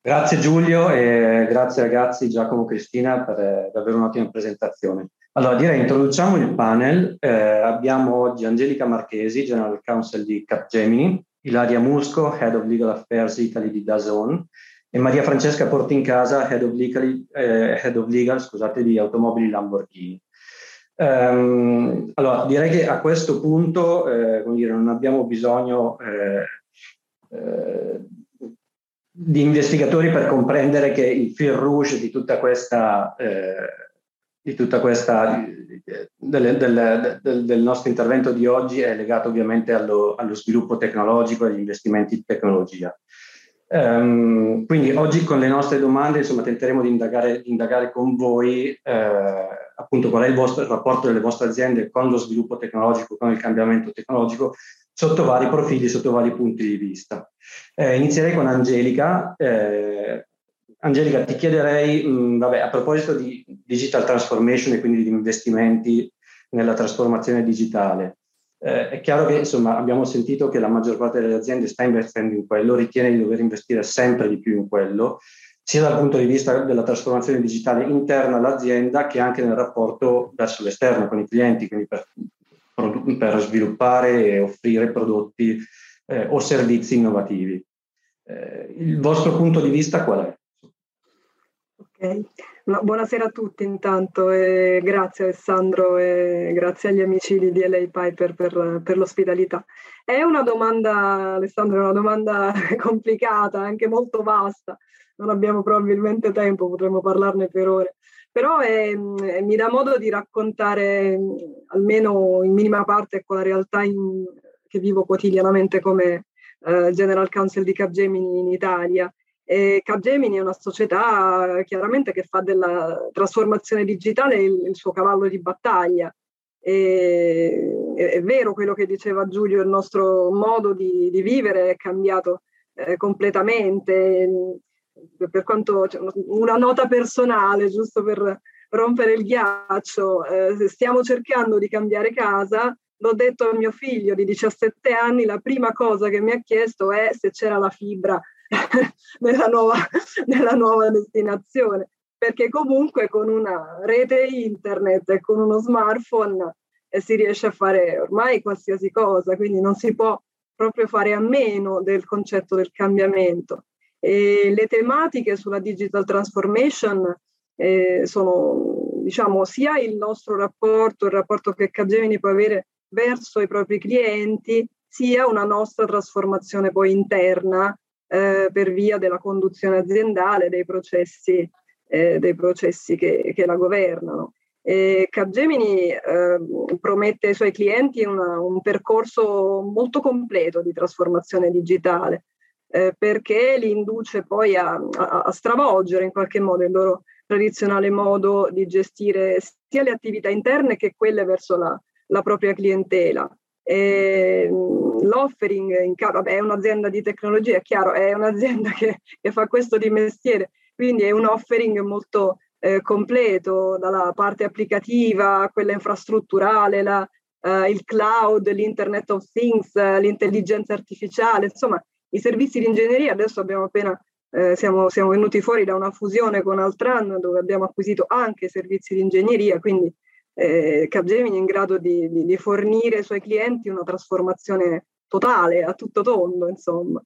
Grazie Giulio e grazie ragazzi Giacomo e Cristina per eh, davvero un'ottima presentazione. Allora direi introduciamo il panel. Eh, abbiamo oggi Angelica Marchesi, General Counsel di Capgemini, Ilaria Musco, Head of Legal Affairs Italy di Dazon e Maria Francesca Portincasa, Head of Legal, eh, Head of Legal scusate, di Automobili Lamborghini. Um, allora, direi che a questo punto eh, dire, non abbiamo bisogno eh, eh, di investigatori per comprendere che il fil rouge di tutta questa, eh, di tutta questa del, del, del, del, nostro intervento di oggi è legato ovviamente allo, allo sviluppo tecnologico e agli investimenti in tecnologia. Um, quindi oggi con le nostre domande insomma, tenteremo di indagare, di indagare con voi eh, appunto qual è il, vostro, il rapporto delle vostre aziende con lo sviluppo tecnologico, con il cambiamento tecnologico sotto vari profili, sotto vari punti di vista. Eh, inizierei con Angelica. Eh, Angelica, ti chiederei, mh, vabbè, a proposito di digital transformation e quindi di investimenti nella trasformazione digitale, eh, è chiaro che insomma, abbiamo sentito che la maggior parte delle aziende sta investendo in quello, ritiene di dover investire sempre di più in quello, sia dal punto di vista della trasformazione digitale interna all'azienda che anche nel rapporto verso l'esterno con i clienti, quindi per, per sviluppare e offrire prodotti eh, o servizi innovativi. Eh, il vostro punto di vista qual è? Ok, No, buonasera a tutti intanto e grazie Alessandro e grazie agli amici di DLA Piper per, per l'ospitalità. È una domanda, Alessandro, è una domanda complicata, anche molto vasta, non abbiamo probabilmente tempo, potremmo parlarne per ore, però è, mi dà modo di raccontare almeno in minima parte ecco, la realtà in, che vivo quotidianamente come uh, General Counsel di Capgemini in Italia e Capgemini è una società chiaramente che fa della trasformazione digitale il, il suo cavallo di battaglia. E, è, è, vero quello che diceva Giulio, il nostro modo di, di vivere è cambiato eh, completamente. Per quanto cioè, una nota personale, giusto per rompere il ghiaccio, eh, stiamo cercando di cambiare casa. L'ho detto a mio figlio di 17 anni, la prima cosa che mi ha chiesto è se c'era la fibra nella, nuova, nella nuova destinazione, perché comunque con una rete internet e con uno smartphone eh, si riesce a fare ormai qualsiasi cosa, quindi non si può proprio fare a meno del concetto del cambiamento. E le tematiche sulla digital transformation eh, sono, diciamo, sia il nostro rapporto, il rapporto che Capgemini può avere verso i propri clienti, sia una nostra trasformazione poi interna eh, per via della conduzione aziendale, dei processi, eh, dei processi che, che, la governano. E Capgemini eh, promette ai suoi clienti una, un percorso molto completo di trasformazione digitale eh, perché li induce poi a, a, a stravolgere in qualche modo il loro tradizionale modo di gestire sia le attività interne che quelle verso la, la propria clientela. E, l'offering in vabbè, è un'azienda di tecnologia, è chiaro, è un'azienda che, che, fa questo di mestiere, quindi è un offering molto eh, completo, dalla parte applicativa, quella infrastrutturale, la, uh, il cloud, l'Internet of Things, l'intelligenza artificiale, insomma, i servizi di ingegneria. Adesso abbiamo appena eh, siamo, siamo, venuti fuori da una fusione con Altran dove abbiamo acquisito anche servizi di ingegneria, quindi eh, Capgemini in grado di, di, di, fornire ai suoi clienti una trasformazione totale, a tutto tondo, insomma.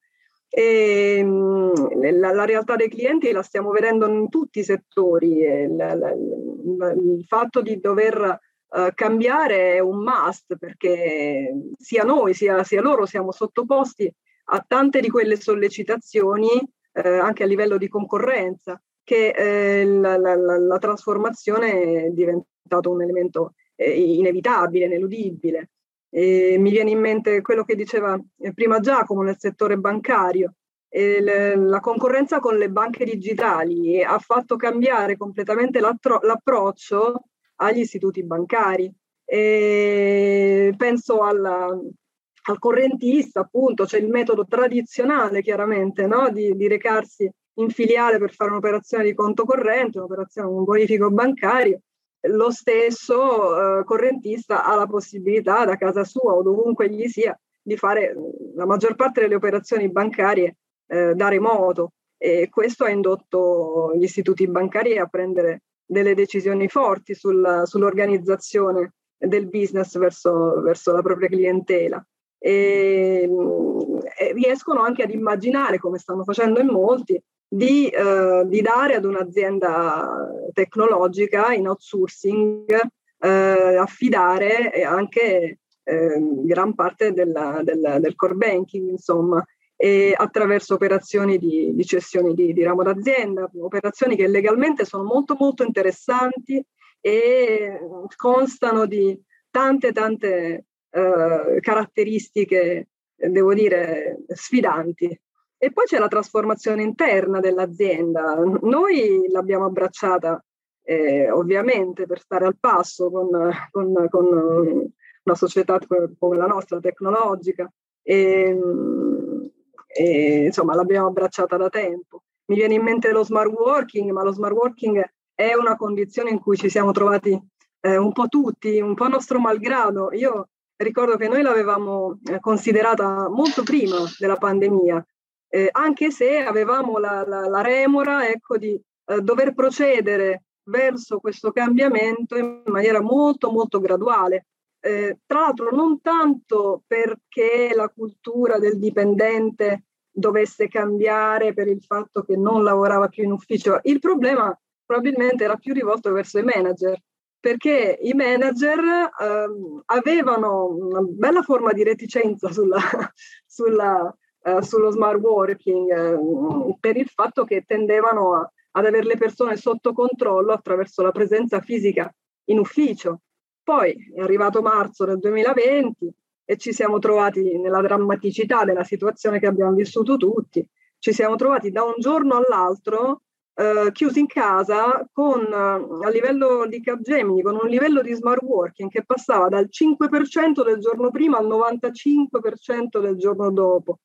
E, mm, la, la, realtà dei clienti la stiamo vedendo in tutti i settori. La, la, il fatto di dover uh, cambiare è un must perché sia noi sia, sia, loro siamo sottoposti a tante di quelle sollecitazioni eh, anche a livello di concorrenza che eh, la, la, la, trasformazione è diventato un elemento eh, inevitabile, ineludibile. E mi viene in mente quello che diceva eh, prima Giacomo nel settore bancario. La concorrenza con le banche digitali ha fatto cambiare completamente l'approccio agli istituti bancari. E penso alla, al correntista, appunto, c'è il metodo tradizionale chiaramente no? di, di, recarsi in filiale per fare un'operazione di conto corrente, un'operazione, un bonifico bancario. Lo stesso eh, correntista ha la possibilità da casa sua o dovunque gli sia di fare la maggior parte delle operazioni bancarie eh, da remoto e questo ha indotto gli istituti bancari a prendere delle decisioni forti sul, sull'organizzazione del business verso, verso la propria clientela. E, e, riescono anche ad immaginare, come stanno facendo in molti, di, eh, di dare ad un'azienda tecnologica in outsourcing, eh, affidare anche eh, gran parte della, del, del core banking, insomma, e attraverso operazioni di, di cessioni di, di, ramo d'azienda, operazioni che legalmente sono molto molto interessanti e constano di tante tante eh, caratteristiche, devo dire, sfidanti. E poi c'è la trasformazione interna dell'azienda. Noi l'abbiamo abbracciata eh, ovviamente per stare al passo con, con, con una società come la nostra, tecnologica, e, e, insomma l'abbiamo abbracciata da tempo. Mi viene in mente lo smart working, ma lo smart working è una condizione in cui ci siamo trovati eh, un po' tutti, un po' nostro malgrado. Io ricordo che noi l'avevamo eh, considerata molto prima della pandemia, eh, anche se avevamo la, la, la remora ecco, di eh, dover procedere verso questo cambiamento in maniera molto molto graduale. Eh, tra l'altro non tanto perché la cultura del dipendente dovesse cambiare per il fatto che non lavorava più in ufficio, il problema probabilmente era più rivolto verso i manager, perché i manager eh, avevano una bella forma di reticenza sulla, sulla, eh, sullo smart working eh, per il fatto che tendevano a, ad avere le persone sotto controllo attraverso la presenza fisica in ufficio. Poi è arrivato marzo del 2020 e ci siamo trovati nella drammaticità della situazione che abbiamo vissuto tutti. Ci siamo trovati da un giorno all'altro eh, chiusi in casa con, eh, a livello di Capgemini, con un livello di smart working che passava dal 5% del giorno prima al 95% del giorno dopo.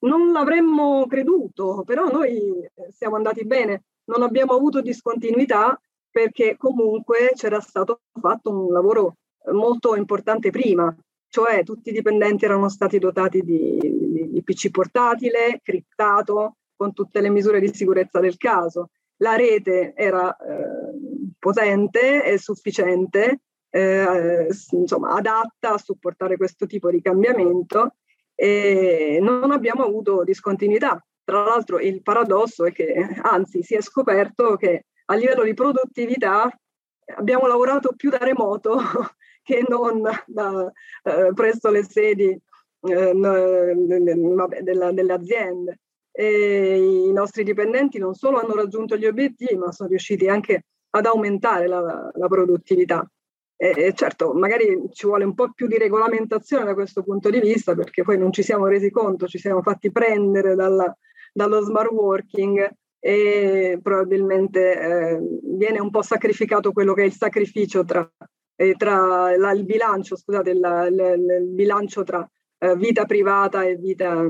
Non l'avremmo creduto, però noi siamo andati bene, non abbiamo avuto discontinuità perché comunque c'era stato fatto un lavoro molto importante prima, cioè tutti i dipendenti erano stati dotati di, di, di PC portatile, criptato, con tutte le misure di sicurezza del caso. La rete era eh, potente e sufficiente, eh, insomma, adatta a supportare questo tipo di cambiamento e non abbiamo avuto discontinuità. Tra l'altro il paradosso è che, anzi, si è scoperto che a livello di produttività abbiamo lavorato più da remoto che non da, eh, presso le sedi eh, della, delle aziende. E I nostri dipendenti non solo hanno raggiunto gli obiettivi, ma sono riusciti anche ad aumentare la, la produttività. E certo, magari ci vuole un po' più di regolamentazione da questo punto di vista, perché poi non ci siamo resi conto, ci siamo fatti prendere dalla, dallo smart working e probabilmente eh, viene un po' sacrificato quello che è il sacrificio tra, eh, tra la, il bilancio, scusate, la, il, il bilancio tra eh, vita privata e vita,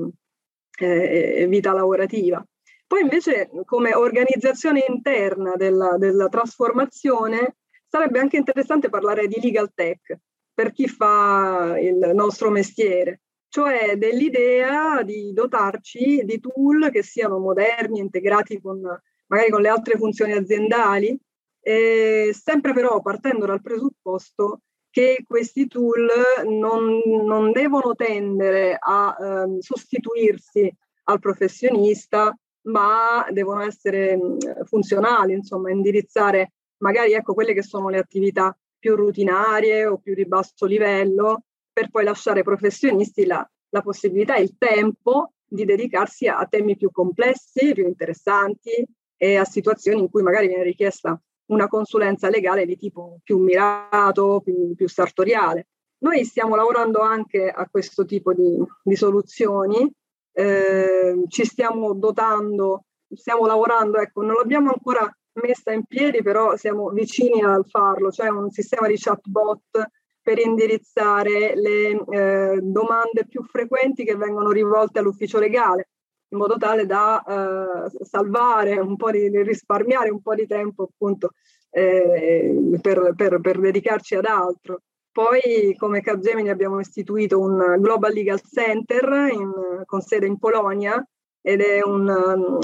eh, e vita lavorativa. Poi invece come organizzazione interna della, della trasformazione sarebbe anche interessante parlare di legal tech per chi fa il nostro mestiere, cioè dell'idea di dotarci di tool che siano moderni, integrati con, magari con le altre funzioni aziendali, sempre però partendo dal presupposto che questi tool non, non devono tendere a eh, sostituirsi al professionista, ma devono essere funzionali, insomma, indirizzare magari ecco quelle che sono le attività più rutinarie o più di basso livello, per poi lasciare ai professionisti la, la possibilità e il tempo di dedicarsi a temi più complessi, più interessanti, e a situazioni in cui magari viene richiesta una consulenza legale di tipo più mirato, più, più sartoriale. Noi stiamo lavorando anche a questo tipo di, di soluzioni, eh, ci stiamo dotando, stiamo lavorando, ecco, non l'abbiamo ancora messa in piedi, però siamo vicini al farlo, cioè un sistema di chatbot per indirizzare le eh, domande più frequenti che vengono rivolte all'ufficio legale, in modo tale da eh, salvare un po' di, risparmiare un po' di tempo appunto eh, per, per, per dedicarci ad altro. Poi come Capgemini abbiamo istituito un Global Legal Center in, con sede in Polonia ed è un,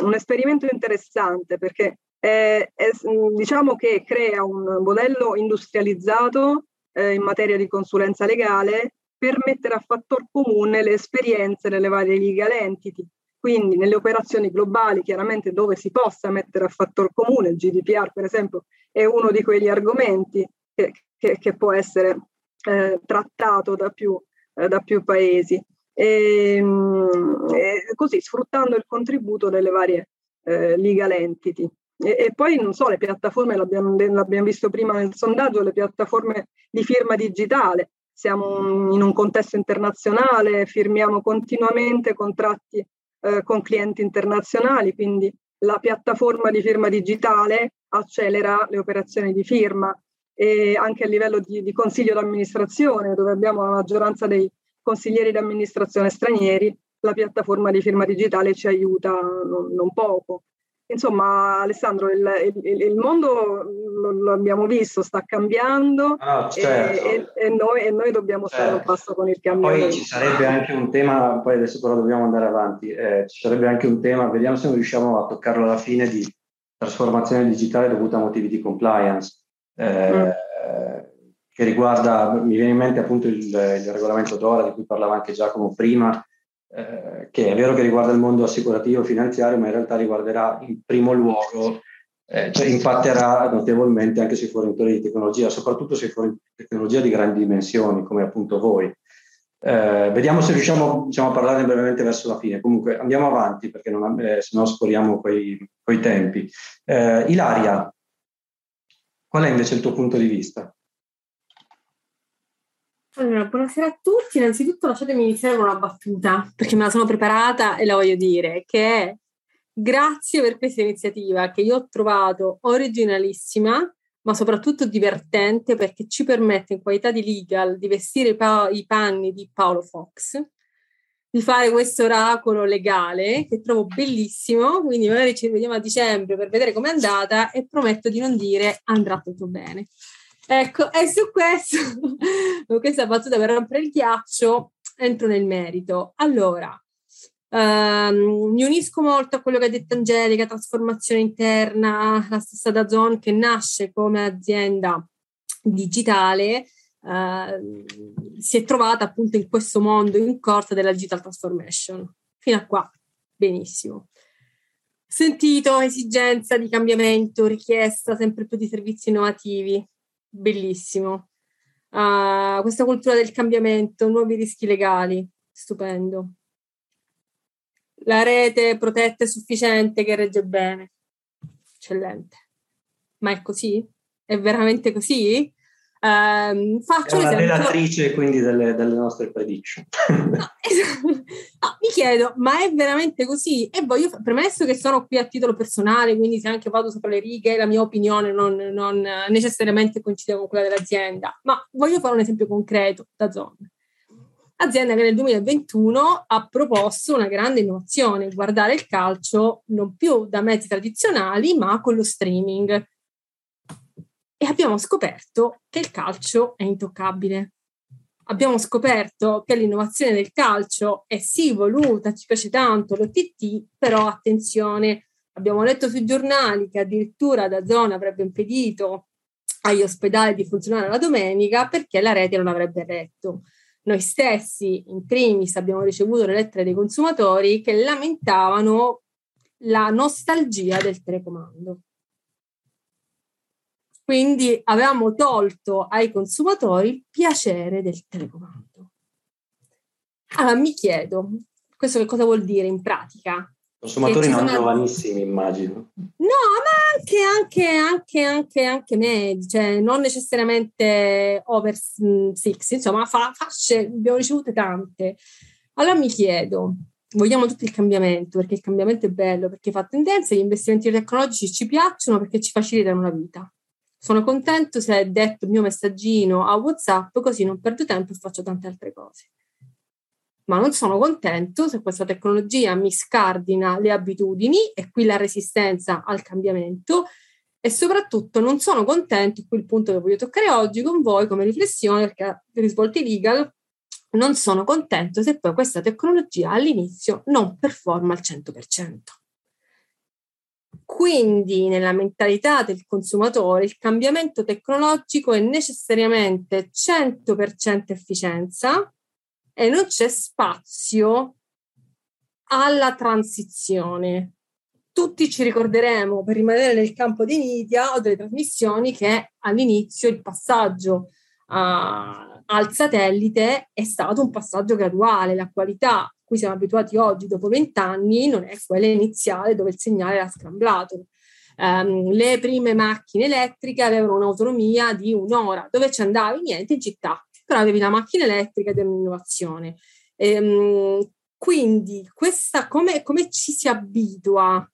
un esperimento interessante perché è, è, diciamo che crea un modello industrializzato eh, in materia di consulenza legale per mettere a fattor comune le esperienze delle varie legal entity. Quindi nelle operazioni globali, chiaramente dove si possa mettere a fattor comune, il GDPR per esempio è uno di quegli argomenti che, che, che può essere eh, trattato da più, eh, da più paesi. E, mm, e, così sfruttando il contributo delle varie eh, legal entity. E, e, poi non so, le piattaforme, l'abbiamo, l'abbiamo visto prima nel sondaggio, le piattaforme di firma digitale. Siamo in un contesto internazionale, firmiamo continuamente contratti eh, con clienti internazionali, quindi la piattaforma di firma digitale accelera le operazioni di firma e anche a livello di, di consiglio d'amministrazione, dove abbiamo la maggioranza dei consiglieri d'amministrazione stranieri, la piattaforma di firma digitale ci aiuta non, non poco. Insomma, Alessandro, il, il, il mondo lo, abbiamo visto, sta cambiando ah, certo. e, e, noi, e, noi, dobbiamo certo. stare un passo con il cambiamento. Poi ci sarebbe anche un tema, poi adesso però dobbiamo andare avanti, eh, ci sarebbe anche un tema, vediamo se non riusciamo a toccarlo alla fine, di trasformazione digitale dovuta a motivi di compliance eh, mm. che riguarda, mi viene in mente appunto il, il, regolamento DORA di cui parlava anche Giacomo prima, eh, che è vero che riguarda il mondo assicurativo e finanziario, ma in realtà riguarderà in primo luogo, eh, cioè impatterà notevolmente anche sui fornitori di tecnologia, soprattutto sui fornitori di tecnologia di grandi dimensioni, come appunto voi. Eh, vediamo se riusciamo diciamo, a parlarne brevemente verso la fine. Comunque andiamo avanti perché non, eh, se no scoriamo quei, quei tempi. Eh, Ilaria, Qual è invece il tuo punto di vista? Allora, buonasera a tutti. Innanzitutto lasciatemi iniziare con una battuta, perché me la sono preparata e la voglio dire, che è grazie per questa iniziativa che io ho trovato originalissima, ma soprattutto divertente perché ci permette in qualità di legal di vestire i, pa- i panni di Paolo Fox di fare questo oracolo legale che trovo bellissimo, quindi magari ci vediamo a dicembre per vedere com'è andata e prometto di non dire andrà tutto bene. Ecco, e su questo, con questa battuta per rompere il ghiaccio, entro nel merito. Allora, ehm, mi unisco molto a quello che ha detto Angelica, trasformazione interna, la stessa da Zone che nasce come azienda digitale, Uh, si è trovata appunto in questo mondo in corsa della digital transformation. Fino a qua, benissimo. Sentito esigenza di cambiamento, richiesta sempre più di servizi innovativi, bellissimo. Uh, questa cultura del cambiamento, nuovi rischi legali, stupendo. La rete protetta e sufficiente che regge bene, eccellente. Ma è così? È veramente così? Um, faccio è una esempio... relatrice quindi delle, delle, nostre prediction. no, esatto. no, mi chiedo, ma è veramente così? E voglio, premesso che sono qui a titolo personale, quindi se anche vado sopra le righe, la mia opinione non, non necessariamente coincide con quella dell'azienda, ma voglio fare un esempio concreto da zona. Azienda che nel 2021 ha proposto una grande innovazione, guardare il calcio non più da mezzi tradizionali, ma con lo streaming e abbiamo scoperto che il calcio è intoccabile. Abbiamo scoperto che l'innovazione del calcio è sì voluta, ci piace tanto l'OTT, però attenzione, abbiamo letto sui giornali che addirittura da zona avrebbe impedito agli ospedali di funzionare la domenica perché la rete non avrebbe retto. Noi stessi, in primis, abbiamo ricevuto le lettere dei consumatori che lamentavano la nostalgia del telecomando. Quindi avevamo tolto ai consumatori il piacere del telecomando. Allora mi chiedo, questo che cosa vuol dire in pratica? Consumatori non giovanissimi, immagino. No, ma anche, anche, anche, anche, anche medi, cioè non necessariamente over six, insomma, fasce abbiamo ricevute tante. Allora mi chiedo, vogliamo tutto il cambiamento, perché il cambiamento è bello, perché fa tendenza, gli investimenti tecnologici ci piacciono perché ci facilitano la vita. Sono contento se detto il mio messaggino a WhatsApp, così non perdo tempo e faccio tante altre cose ma non sono contento se questa tecnologia mi scardina le abitudini e qui la resistenza al cambiamento e soprattutto non sono contento, qui il punto che voglio toccare oggi con voi come riflessione, perché per risvolti legal non sono contento se poi questa tecnologia all'inizio non performa al 100%. Quindi nella mentalità del consumatore il cambiamento tecnologico è necessariamente 100% efficienza, e non c'è spazio alla transizione. Tutti ci ricorderemo, per rimanere nel campo dei media o delle trasmissioni, che all'inizio il passaggio uh, al satellite è stato un passaggio graduale. La qualità a cui siamo abituati oggi, dopo vent'anni, non è quella iniziale dove il segnale era scramblato. Um, le prime macchine elettriche avevano un'autonomia di un'ora, dove ci andavi niente in città, però avevi la macchina elettrica ed è un'innovazione. Ehm, quindi questa, come, come ci si abitua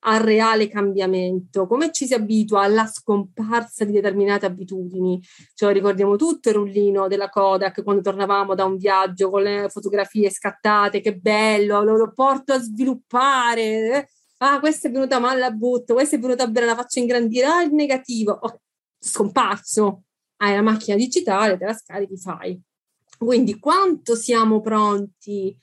al reale cambiamento, come ci si abitua alla scomparsa di determinate abitudini. Cioè, ricordiamo tutto il rullino della Kodak quando tornavamo da un viaggio con le fotografie scattate, che bello, lo, lo porto a sviluppare. Ah, questa è venuta male, la butto, questa è venuta bene, la faccio ingrandire, ah, il negativo. Oh, scomparso hai la macchina digitale, te la scarichi, fai. Quindi quanto siamo pronti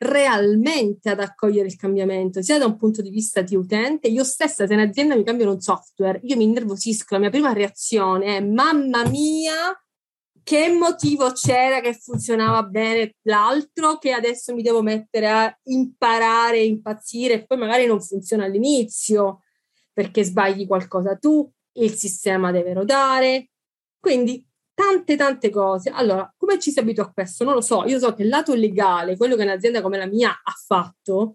realmente ad accogliere il cambiamento, sia da un punto di vista di utente, io stessa se in azienda mi cambiano un software, io mi innervosisco, la mia prima reazione è mamma mia, che motivo c'era che funzionava bene l'altro che adesso mi devo mettere a imparare, impazzire e poi magari non funziona all'inizio perché sbagli qualcosa tu, il sistema deve rodare, quindi tante tante cose. Allora, come ci si abitua a questo? Non lo so, io so che il lato legale, quello che un'azienda come la mia ha fatto,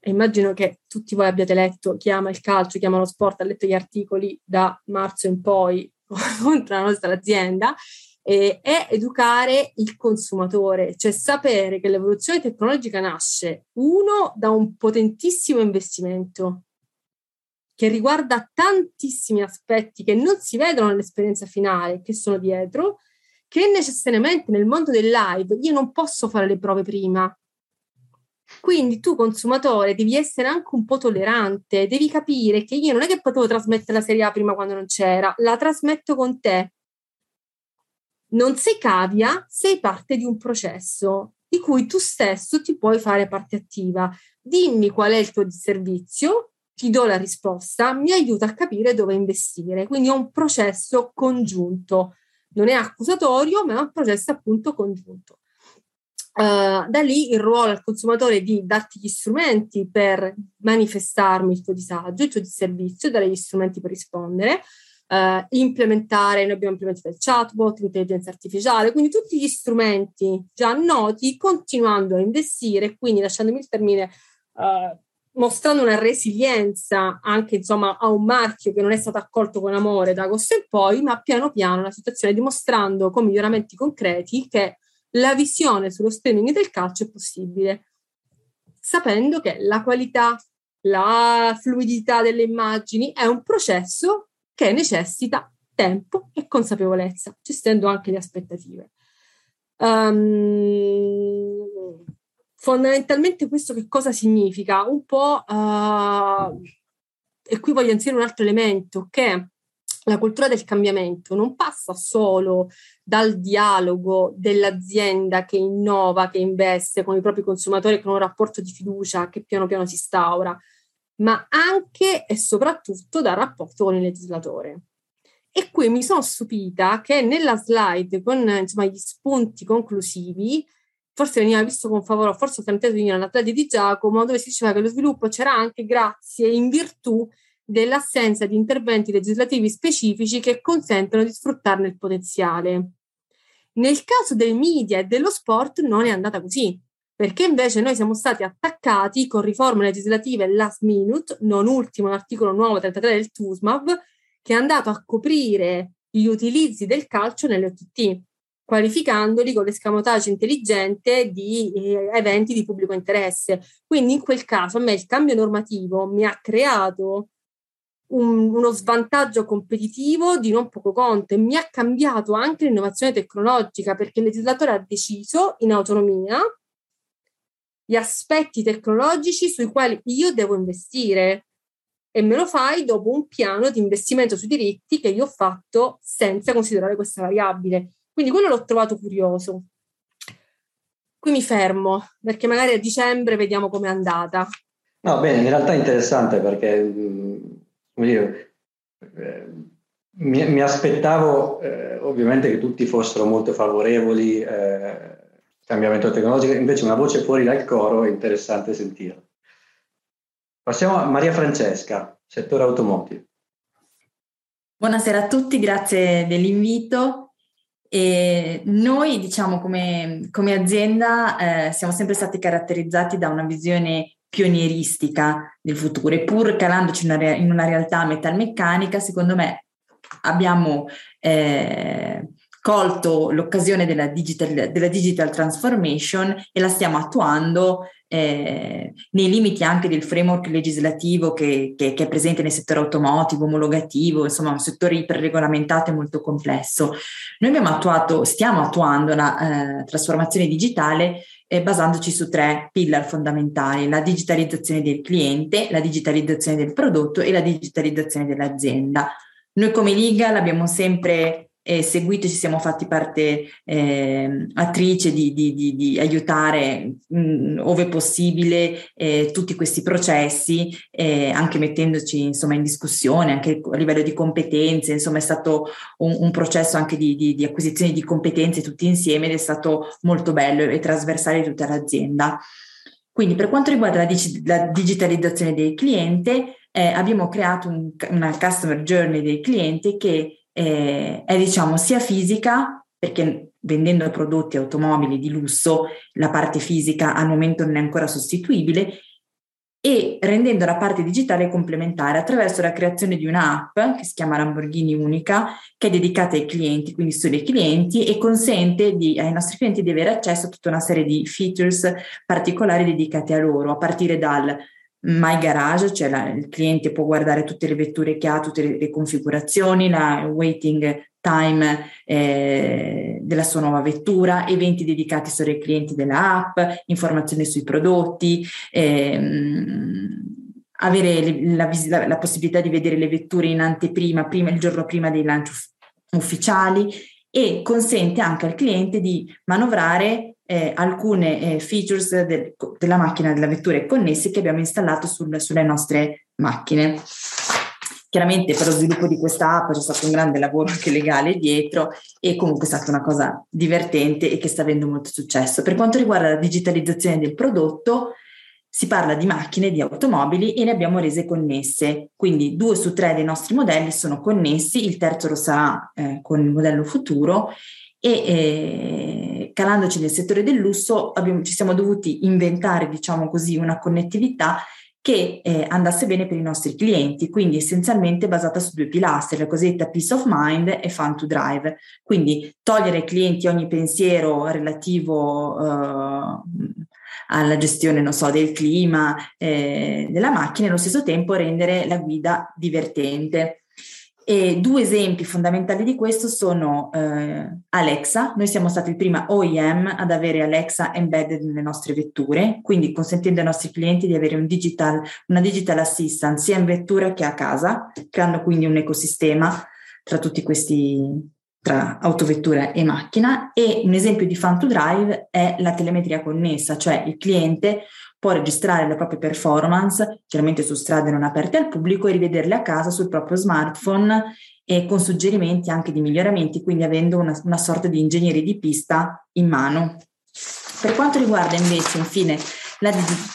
e immagino che tutti voi abbiate letto chi ama il calcio, chi ama lo sport, ha letto gli articoli da marzo in poi contro la nostra azienda, eh, è educare il consumatore, cioè sapere che l'evoluzione tecnologica nasce, uno, da un potentissimo investimento che riguarda tantissimi aspetti che non si vedono nell'esperienza finale, che sono dietro, che necessariamente nel mondo del live io non posso fare le prove prima. Quindi tu consumatore devi essere anche un po' tollerante, devi capire che io non è che potevo trasmettere la serie A prima quando non c'era, la trasmetto con te. Non sei cavia, sei parte di un processo di cui tu stesso ti puoi fare parte attiva. Dimmi qual è il tuo servizio, ti do la risposta, mi aiuta a capire dove investire. Quindi è un processo congiunto, non è accusatorio, ma è un processo appunto congiunto. Uh, da lì il ruolo al consumatore di darti gli strumenti per manifestarmi il tuo disagio, il tuo disservizio, dare gli strumenti per rispondere, uh, implementare, noi abbiamo implementato il chatbot, l'intelligenza artificiale, quindi tutti gli strumenti già noti, continuando a investire, quindi lasciandomi il termine uh, mostrando una resilienza anche insomma a un marchio che non è stato accolto con amore da agosto in poi, ma piano piano la situazione dimostrando con miglioramenti concreti che la visione sullo streaming del calcio è possibile, sapendo che la qualità, la fluidità delle immagini è un processo che necessita tempo e consapevolezza, gestendo anche le aspettative. Um, fondamentalmente questo che cosa significa? Un po', uh, e qui voglio inserire un altro elemento, che la cultura del cambiamento non passa solo dal dialogo dell'azienda che innova, che investe con i propri consumatori, con un rapporto di fiducia che piano piano si instaura, ma anche e soprattutto dal rapporto con il legislatore. E qui mi sono stupita che nella slide con insomma, gli spunti conclusivi forse veniva visto con favore, forse tentato di venire all'atleta di Giacomo, dove si diceva che lo sviluppo c'era anche grazie in virtù dell'assenza di interventi legislativi specifici che consentono di sfruttarne il potenziale. Nel caso del media e dello sport non è andata così, perché invece noi siamo stati attaccati con riforme legislative last minute, non ultimo l'articolo nuovo 33 del TUSMAV, che è andato a coprire gli utilizzi del calcio nelle OTT, qualificandoli con l'escamotage intelligente di eh, eventi di pubblico interesse. Quindi in quel caso a me il cambio normativo mi ha creato un, uno svantaggio competitivo di non poco conto e mi ha cambiato anche l'innovazione tecnologica perché il legislatore ha deciso in autonomia gli aspetti tecnologici sui quali io devo investire e me lo fai dopo un piano di investimento sui diritti che io ho fatto senza considerare questa variabile. Quindi quello l'ho trovato curioso. Qui mi fermo perché magari a dicembre vediamo com'è andata. No, bene, in realtà è interessante perché mm, come dire, eh, mi, mi, aspettavo eh, ovviamente che tutti fossero molto favorevoli eh, cambiamento tecnologico, invece una voce fuori dal coro è interessante sentire. Passiamo a Maria Francesca, settore automotive. Buonasera a tutti, grazie dell'invito. E noi, diciamo, come, come azienda eh, siamo sempre stati caratterizzati da una visione pionieristica del futuro. E pur calandoci in una, in una realtà metalmeccanica, secondo me abbiamo eh, colto l'occasione della digital, della digital transformation e la stiamo attuando eh, nei limiti anche del framework legislativo che, che, che, è presente nel settore automotivo, omologativo, insomma un settore iperregolamentato e molto complesso. Noi abbiamo attuato, stiamo attuando una eh, trasformazione digitale eh, basandoci su tre pillar fondamentali, la digitalizzazione del cliente, la digitalizzazione del prodotto e la digitalizzazione dell'azienda. Noi come Liga l'abbiamo sempre eh, seguito, ci siamo fatti parte eh, attrice di, di, di, di aiutare mh, mm, ove possibile eh, tutti questi processi, eh, anche mettendoci insomma in discussione, anche a livello di competenze, insomma è stato un, un processo anche di, acquisizione di competenze tutti insieme ed è stato molto bello e trasversale tutta l'azienda. Quindi per quanto riguarda la, la digitalizzazione del cliente, eh, abbiamo creato un, una customer journey del cliente che eh, è diciamo sia fisica, perché vendendo prodotti automobili di lusso la parte fisica al momento non è ancora sostituibile, e rendendo la parte digitale complementare attraverso la creazione di un'app che si chiama Lamborghini Unica, che è dedicata ai clienti, quindi solo ai clienti, e consente di, ai nostri clienti di avere accesso a tutta una serie di features particolari dedicate a loro, a partire dal My Garage, cioè la, il cliente può guardare tutte le vetture che ha, tutte le, le configurazioni, la waiting time eh, della sua nuova vettura, eventi dedicati solo ai clienti della app, informazioni sui prodotti, ehm, avere la, la, la, possibilità di vedere le vetture in anteprima, prima, il giorno prima dei lanci ufficiali e consente anche al cliente di manovrare eh, alcune eh, features del, della macchina della vettura connesse che abbiamo installato sul, sulle nostre macchine. Chiaramente per lo sviluppo di questa app c'è stato un grande lavoro anche legale dietro e comunque è stata una cosa divertente e che sta avendo molto successo. Per quanto riguarda la digitalizzazione del prodotto, si parla di macchine, di automobili e le abbiamo rese connesse, quindi due su tre dei nostri modelli sono connessi, il terzo lo sarà eh, con il modello futuro e eh, calandoci nel settore del lusso abbiamo, ci siamo dovuti inventare, diciamo così, una connettività che eh, andasse bene per i nostri clienti, quindi essenzialmente basata su due pilastri, la cosiddetta peace of mind e fun to drive. Quindi togliere ai clienti ogni pensiero relativo uh, alla gestione, non so, del clima, eh, della macchina e allo stesso tempo rendere la guida divertente. E due esempi fondamentali di questo sono eh, Alexa. Noi siamo stati il primo OEM ad avere Alexa embedded nelle nostre vetture, quindi consentendo ai nostri clienti di avere un digital, una digital assistant sia in vettura che a casa, creando quindi un ecosistema tra tutti questi, tra autovettura e macchina. E un esempio di Fun to Drive è la telemetria connessa, cioè il cliente può registrare le proprie performance, chiaramente su strade non aperte al pubblico, e rivederle a casa sul proprio smartphone e con suggerimenti anche di miglioramenti, quindi avendo una, una sorta di ingegneria di pista in mano. Per quanto riguarda invece, infine, la,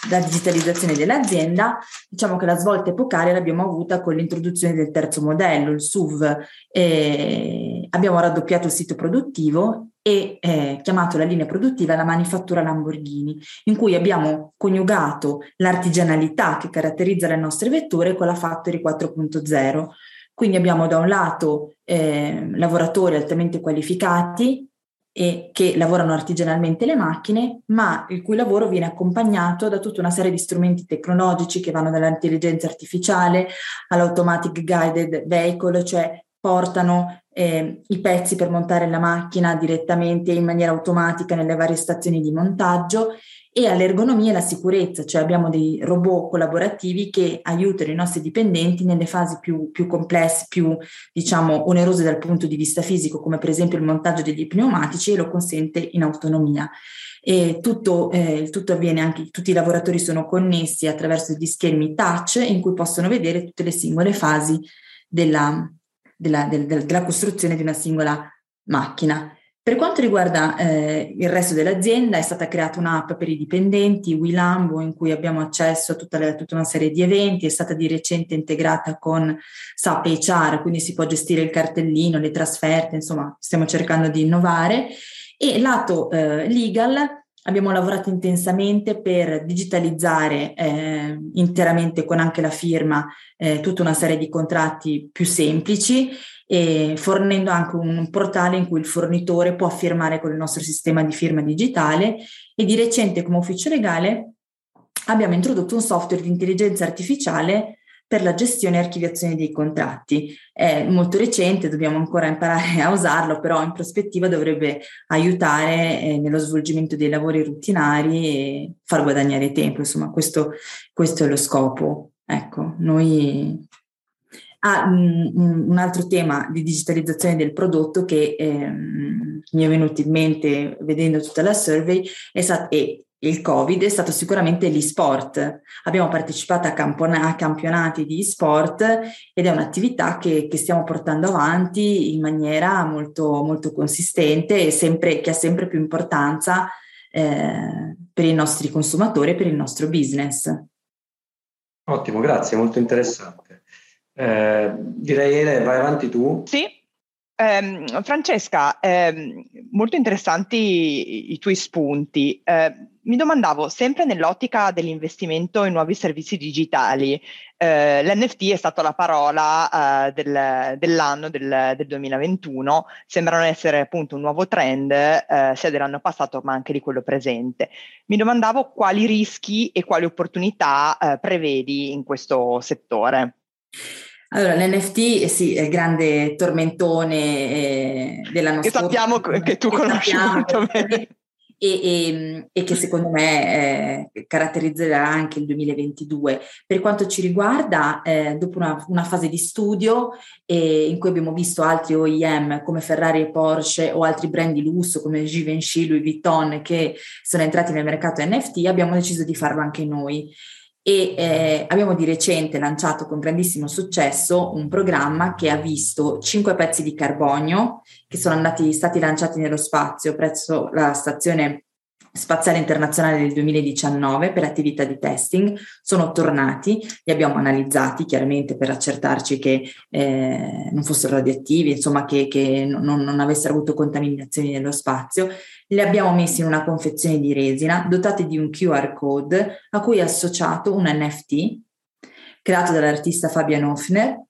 la, digitalizzazione dell'azienda, diciamo che la svolta epocale l'abbiamo avuta con l'introduzione del terzo modello, il SUV. Eh, abbiamo raddoppiato il sito produttivo e eh, chiamato la linea produttiva la manifattura Lamborghini, in cui abbiamo coniugato l'artigianalità che caratterizza le nostre vetture con la Factory 4.0. Quindi abbiamo da un lato eh, lavoratori altamente qualificati e che lavorano artigianalmente le macchine, ma il cui lavoro viene accompagnato da tutta una serie di strumenti tecnologici che vanno dall'intelligenza artificiale all'automatic guided vehicle, cioè portano eh, i pezzi per montare la macchina direttamente in maniera automatica nelle varie stazioni di montaggio e all'ergonomia e alla sicurezza, cioè abbiamo dei robot collaborativi che aiutano i nostri dipendenti nelle fasi più, più complesse, più diciamo onerose dal punto di vista fisico, come per esempio il montaggio degli pneumatici e lo consente in autonomia. Tutto, eh, tutto avviene anche, tutti i lavoratori sono connessi attraverso degli schermi touch in cui possono vedere tutte le singole fasi della, della, del, della costruzione di una singola macchina. Per quanto riguarda eh, il resto dell'azienda, è stata creata un'app per i dipendenti, Wilambo, in cui abbiamo accesso a tutta, le, tutta, una serie di eventi, è stata di recente integrata con SAP HR, quindi si può gestire il cartellino, le trasferte, insomma stiamo cercando di innovare. E lato eh, legal abbiamo lavorato intensamente per digitalizzare eh, interamente con anche la firma eh, tutta una serie di contratti più semplici e fornendo anche un portale in cui il fornitore può firmare con il nostro sistema di firma digitale e di recente come ufficio legale abbiamo introdotto un software di intelligenza artificiale per la gestione e archiviazione dei contratti. È molto recente, dobbiamo ancora imparare a usarlo, però in prospettiva dovrebbe aiutare eh, nello svolgimento dei lavori rutinari e far guadagnare tempo. Insomma, questo, questo è lo scopo. Ecco, noi Ah, un, altro tema di digitalizzazione del prodotto che ehm, mi è venuto in mente vedendo tutta la survey è stato, e il Covid è stato sicuramente l'e-sport. Abbiamo partecipato a, campona- a campionati di e-sport ed è un'attività che, che, stiamo portando avanti in maniera molto, molto consistente e sempre, che ha sempre più importanza eh, per i nostri consumatori e per il nostro business. Ottimo, grazie, molto interessante. Eh, direi Ele, vai avanti tu. Sì, eh, Francesca, eh, molto interessanti i, i tuoi spunti. Eh, mi domandavo, sempre nell'ottica dell'investimento in nuovi servizi digitali, eh, l'NFT è stata la parola del, dell'anno del, del, 2021, sembrano essere appunto un nuovo trend sia dell'anno passato ma anche di quello presente. Mi domandavo quali rischi e quali opportunità prevedi in questo settore. Allora, l'NFT eh, sì, è il grande tormentone eh, dell'anno che scorso. Sappiamo che tu che conosci molto bene. E, e, e, che secondo me eh, caratterizzerà anche il 2022. Per quanto ci riguarda, eh, dopo una, una, fase di studio eh, in cui abbiamo visto altri OEM come Ferrari e Porsche o altri brand di lusso come Givenchy, Louis Vuitton che sono entrati nel mercato NFT, abbiamo deciso di farlo anche noi e eh, abbiamo di recente lanciato con grandissimo successo un programma che ha visto cinque pezzi di carbonio che sono andati, stati lanciati nello spazio presso la stazione spaziale internazionale del 2019 per attività di testing, sono tornati, li abbiamo analizzati chiaramente per accertarci che eh, non fossero radioattivi, insomma che, che non, non, avessero avuto contaminazioni nello spazio, li abbiamo messi in una confezione di resina dotati di un QR code a cui è associato un NFT creato dall'artista Fabian Hofner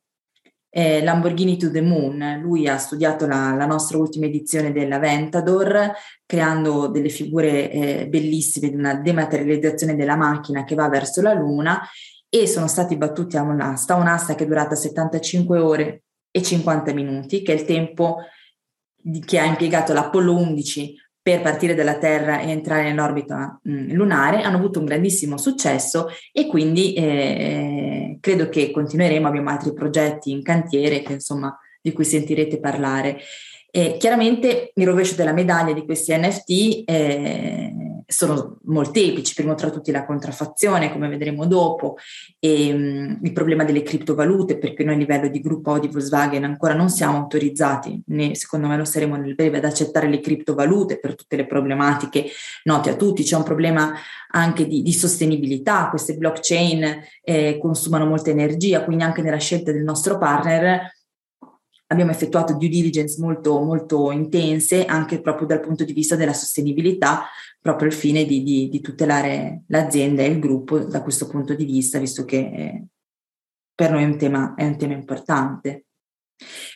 eh, Lamborghini to the Moon. Lui ha studiato la, la, nostra ultima edizione della Ventador, creando delle figure eh, bellissime di una dematerializzazione della macchina che va verso la Luna e sono stati battuti a un'asta, un'asta che è durata 75 ore e 50 minuti, che è il tempo che ha impiegato l'Apollo 11 per partire dalla Terra e entrare nell'orbita mh, mm, lunare, hanno avuto un grandissimo successo e quindi eh, credo che continueremo, abbiamo altri progetti in cantiere che, insomma, di cui sentirete parlare. Eh, chiaramente il rovescio della medaglia di questi NFT eh, sono molteplici, primo tra tutti la contraffazione, come vedremo dopo, e um, il problema delle criptovalute, perché noi a livello di gruppo Audi Volkswagen ancora non siamo autorizzati, né secondo me lo saremo nel breve, ad accettare le criptovalute per tutte le problematiche note a tutti. C'è un problema anche di, di sostenibilità, queste blockchain eh, consumano molta energia, quindi anche nella scelta del nostro partner abbiamo effettuato due diligence molto, molto intense anche proprio dal punto di vista della sostenibilità, proprio al fine di, di, di tutelare l'azienda e il gruppo da questo punto di vista, visto che eh, per noi è un tema, è un tema importante.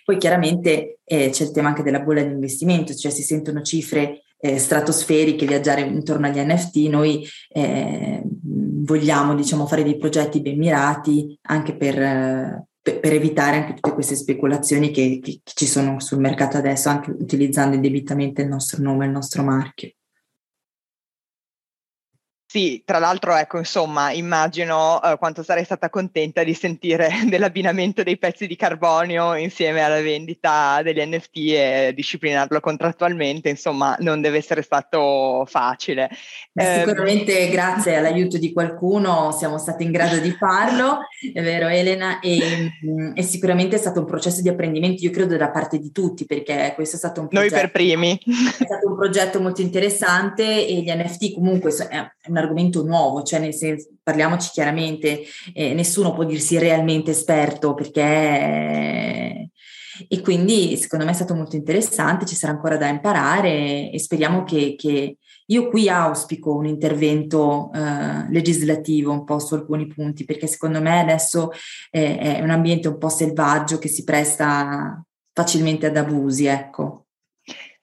Poi chiaramente eh, c'è il tema anche della bolla di investimento, cioè si sentono cifre eh, stratosferiche, viaggiare intorno agli NFT, noi eh, vogliamo diciamo, fare dei progetti ben mirati anche per, per, evitare anche tutte queste speculazioni che, che ci sono sul mercato adesso, anche utilizzando indebitamente il nostro nome, il nostro marchio. Sì, tra l'altro, ecco, insomma, immagino uh, quanto sarei stata contenta di sentire dell'abbinamento dei pezzi di carbonio insieme alla vendita degli NFT e disciplinarlo contrattualmente, insomma, non deve essere stato facile. Eh, sicuramente eh, grazie all'aiuto di qualcuno siamo stati in grado di farlo, è vero Elena, e, mm, e, sicuramente è stato un processo di apprendimento, io credo da parte di tutti, perché questo è stato un progetto... Noi per primi. È stato un progetto molto interessante e gli NFT comunque è una argomento nuovo, cioè nel senso, parliamoci chiaramente, eh, nessuno può dirsi realmente esperto perché... E quindi secondo me è stato molto interessante, ci sarà ancora da imparare e speriamo che, che io qui auspico un intervento eh, legislativo un po' su alcuni punti, perché secondo me adesso eh, è un ambiente un po' selvaggio che si presta facilmente ad abusi, ecco.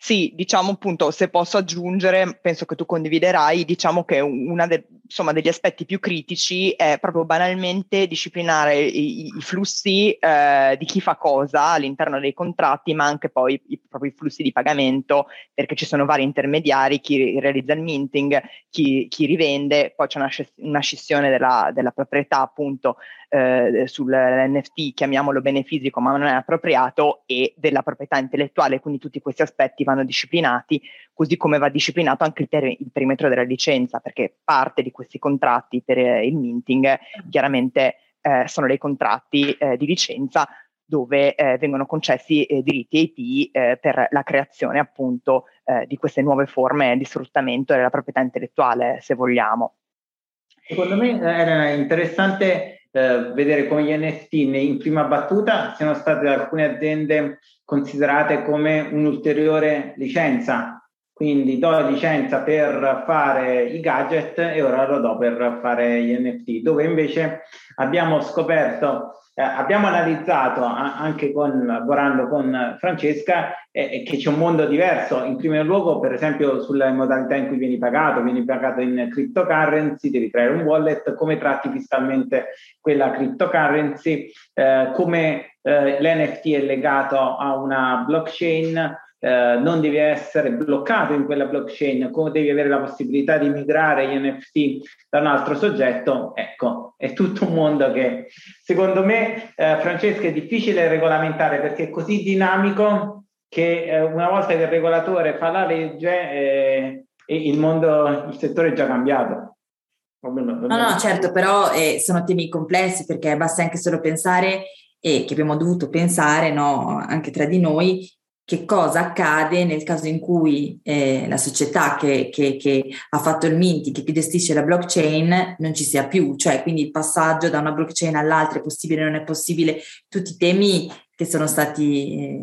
Sì, diciamo appunto, se posso aggiungere, penso che tu condividerai, diciamo che una de, degli aspetti più critici è proprio banalmente disciplinare i, i flussi eh, di chi fa cosa all'interno dei contratti, ma anche poi i, proprio flussi di pagamento, perché ci sono vari intermediari, chi realizza il minting, chi, chi rivende, poi c'è una, una scissione della, della proprietà appunto eh, sull'NFT, chiamiamolo bene fisico, ma non è appropriato, e della proprietà intellettuale, quindi tutti questi aspetti vanno disciplinati, così come va disciplinato anche il, per- il perimetro della licenza, perché parte di questi contratti per eh, il minting chiaramente eh, sono dei contratti eh, di licenza dove eh, vengono concessi eh, diritti IP eh, per la creazione appunto eh, di queste nuove forme di sfruttamento della proprietà intellettuale, se vogliamo. Secondo me era interessante eh, vedere come gli NFT in prima battuta siano state da alcune aziende considerate come un'ulteriore licenza. Quindi do licenza per fare i gadget e ora lo do per fare gli NFT, dove invece abbiamo scoperto eh, abbiamo analizzato anche con, lavorando con Francesca eh, che c'è un mondo diverso, in primo luogo per esempio sulle modalità in cui vieni pagato, vieni pagato in cryptocurrency, devi creare un wallet, come tratti fiscalmente quella cryptocurrency, eh, come eh, l'NFT è legato a una blockchain, eh, non devi essere bloccato in quella blockchain, come devi avere la possibilità di migrare gli NFT da un altro soggetto, ecco, è tutto un mondo che secondo me, eh, Francesca, è difficile regolamentare perché è così dinamico che eh, una volta che il regolatore fa la legge eh, il mondo, il settore è già cambiato. No, no, certo, però eh, sono temi complessi perché basta anche solo pensare e che abbiamo dovuto pensare no, anche tra di noi che cosa accade nel caso in cui eh, la società che, che, che, ha fatto il minti, che gestisce la blockchain, non ci sia più, cioè quindi il passaggio da una blockchain all'altra è possibile, non è possibile, tutti i temi che sono stati,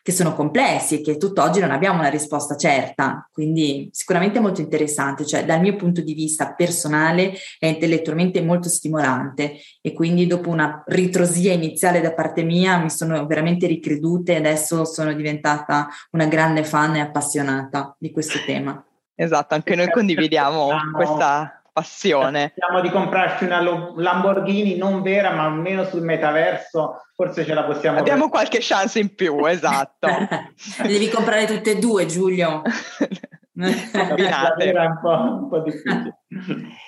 che sono complessi e che tutt'oggi non abbiamo una risposta certa. Quindi sicuramente molto interessante, cioè dal mio punto di vista personale è intellettualmente molto stimolante e quindi dopo una ritrosia iniziale da parte mia mi sono veramente ricreduta e adesso sono diventata una grande fan e appassionata di questo tema. Esatto, anche noi condividiamo questa passione. Speriamo di comprarci una Lamborghini non vera, ma almeno sul metaverso forse ce la possiamo Abbiamo vedere. qualche chance in più, esatto. devi comprare tutte e due, Giulio. Combinate. un po', un po' difficile.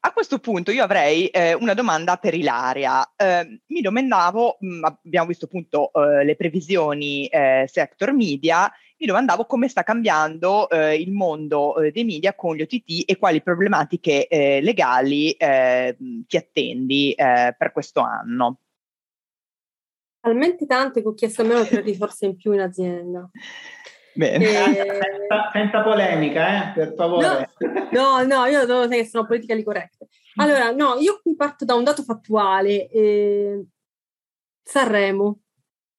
A questo punto io avrei eh, una domanda per Ilaria. Eh, mi domandavo, mh, abbiamo visto appunto eh, le previsioni eh, sector media mi domandavo come sta cambiando eh, il mondo eh, dei media con gli OTT e quali problematiche eh, legali eh, ti attendi eh, per questo anno. Talmente tante che ho chiesto almeno tre risorse in più in azienda. Bene. E... Senza, senza, polemica, eh, per favore. No, no, no io devo che sono politically correct. Allora, no, io qui parto da un dato fattuale. Eh, Sanremo,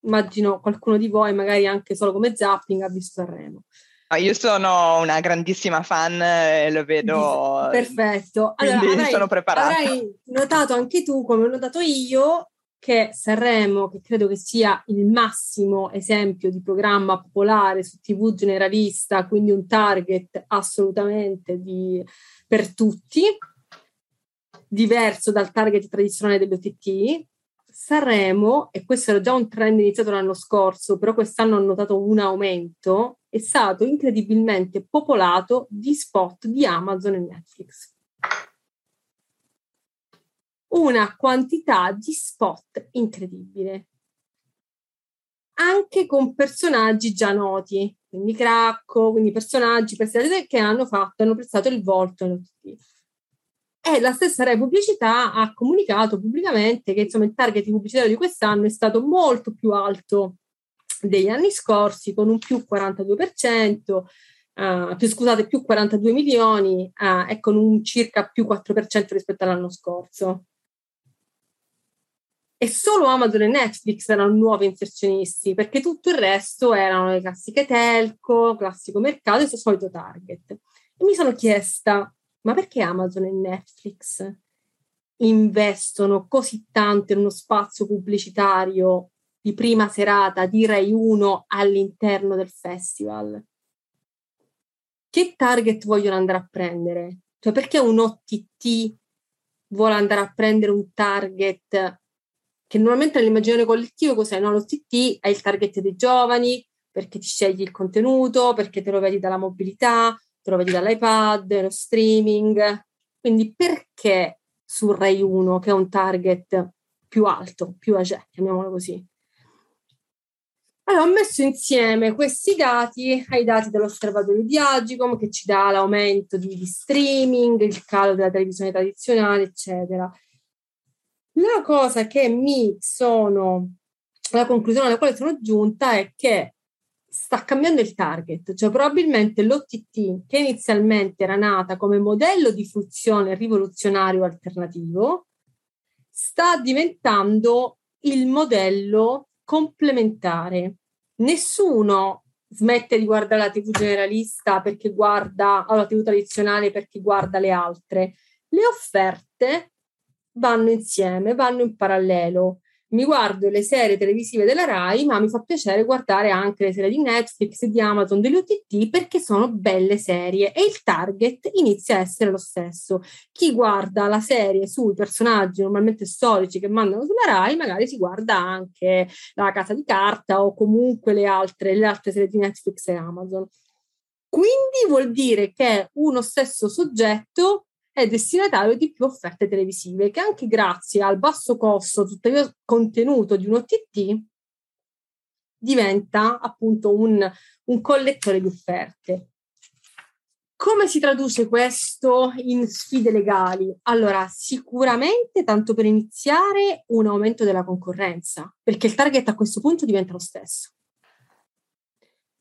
immagino qualcuno di voi, magari anche solo come zapping, ha visto Sanremo. Ah, io sono una grandissima fan e lo vedo. Perfetto. Allora, avrai, sono preparata. Avrai notato anche tu, come ho notato io, che Sanremo, che credo che sia il massimo esempio di programma popolare su TV generalista, quindi un target assolutamente di, per tutti, diverso dal target tradizionale dell'OTT, Sanremo, e questo era già un trend iniziato l'anno scorso, però quest'anno ho notato un aumento, è stato incredibilmente popolato di spot di Amazon e Netflix. Una quantità di spot incredibile, anche con personaggi già noti, quindi Cracco, quindi personaggi che hanno fatto, hanno prestato il volto all'OTT. E la stessa Rai Pubblicità ha comunicato pubblicamente che insomma, il target pubblicitario di quest'anno è stato molto più alto degli anni scorsi, con un più 42%, uh, più, scusate, più 42 milioni uh, e con un circa più 4% rispetto all'anno scorso. E solo Amazon e Netflix erano nuovi inserzionisti, perché tutto il resto erano le classiche telco, classico mercato e il solito target. E mi sono chiesta, ma perché Amazon e Netflix investono così tanto in uno spazio pubblicitario di prima serata di Rai 1 all'interno del festival? Che target vogliono andare a prendere? Cioè perché un OTT vuole andare a prendere un target che normalmente nell'immaginario collettivo cos'è? No, l'OTT è il target dei giovani perché ti scegli il contenuto, perché te lo vedi dalla mobilità, te lo vedi dall'iPad, lo streaming. Quindi perché su Rai 1, che è un target più alto, più agile, chiamiamolo così? Allora, ho messo insieme questi dati ai dati dell'osservatorio di Agicom che ci dà l'aumento di, di streaming, il calo della televisione tradizionale, eccetera. La cosa che mi sono, la conclusione alla quale sono giunta è che sta cambiando il target, cioè probabilmente l'OTT che inizialmente era nata come modello di fruizione rivoluzionario alternativo sta diventando il modello complementare. Nessuno smette di guardare la TV generalista perché guarda o la TV tradizionale perché guarda le altre. Le offerte vanno insieme, vanno in parallelo mi guardo le serie televisive della Rai, ma mi fa piacere guardare anche le serie di Netflix, di Amazon, degli OTT perché sono belle serie e il target inizia a essere lo stesso. Chi guarda la serie sui personaggi normalmente storici che mandano sulla Rai, magari si guarda anche La Casa di Carta o comunque le altre, le altre serie di Netflix e Amazon. Quindi vuol dire che uno stesso soggetto è destinatario di più offerte televisive che anche grazie al basso costo, tuttavia contenuto di un OTT, diventa appunto un, un collettore di offerte. Come si traduce questo in sfide legali? Allora, sicuramente, tanto per iniziare, un aumento della concorrenza, perché il target a questo punto diventa lo stesso.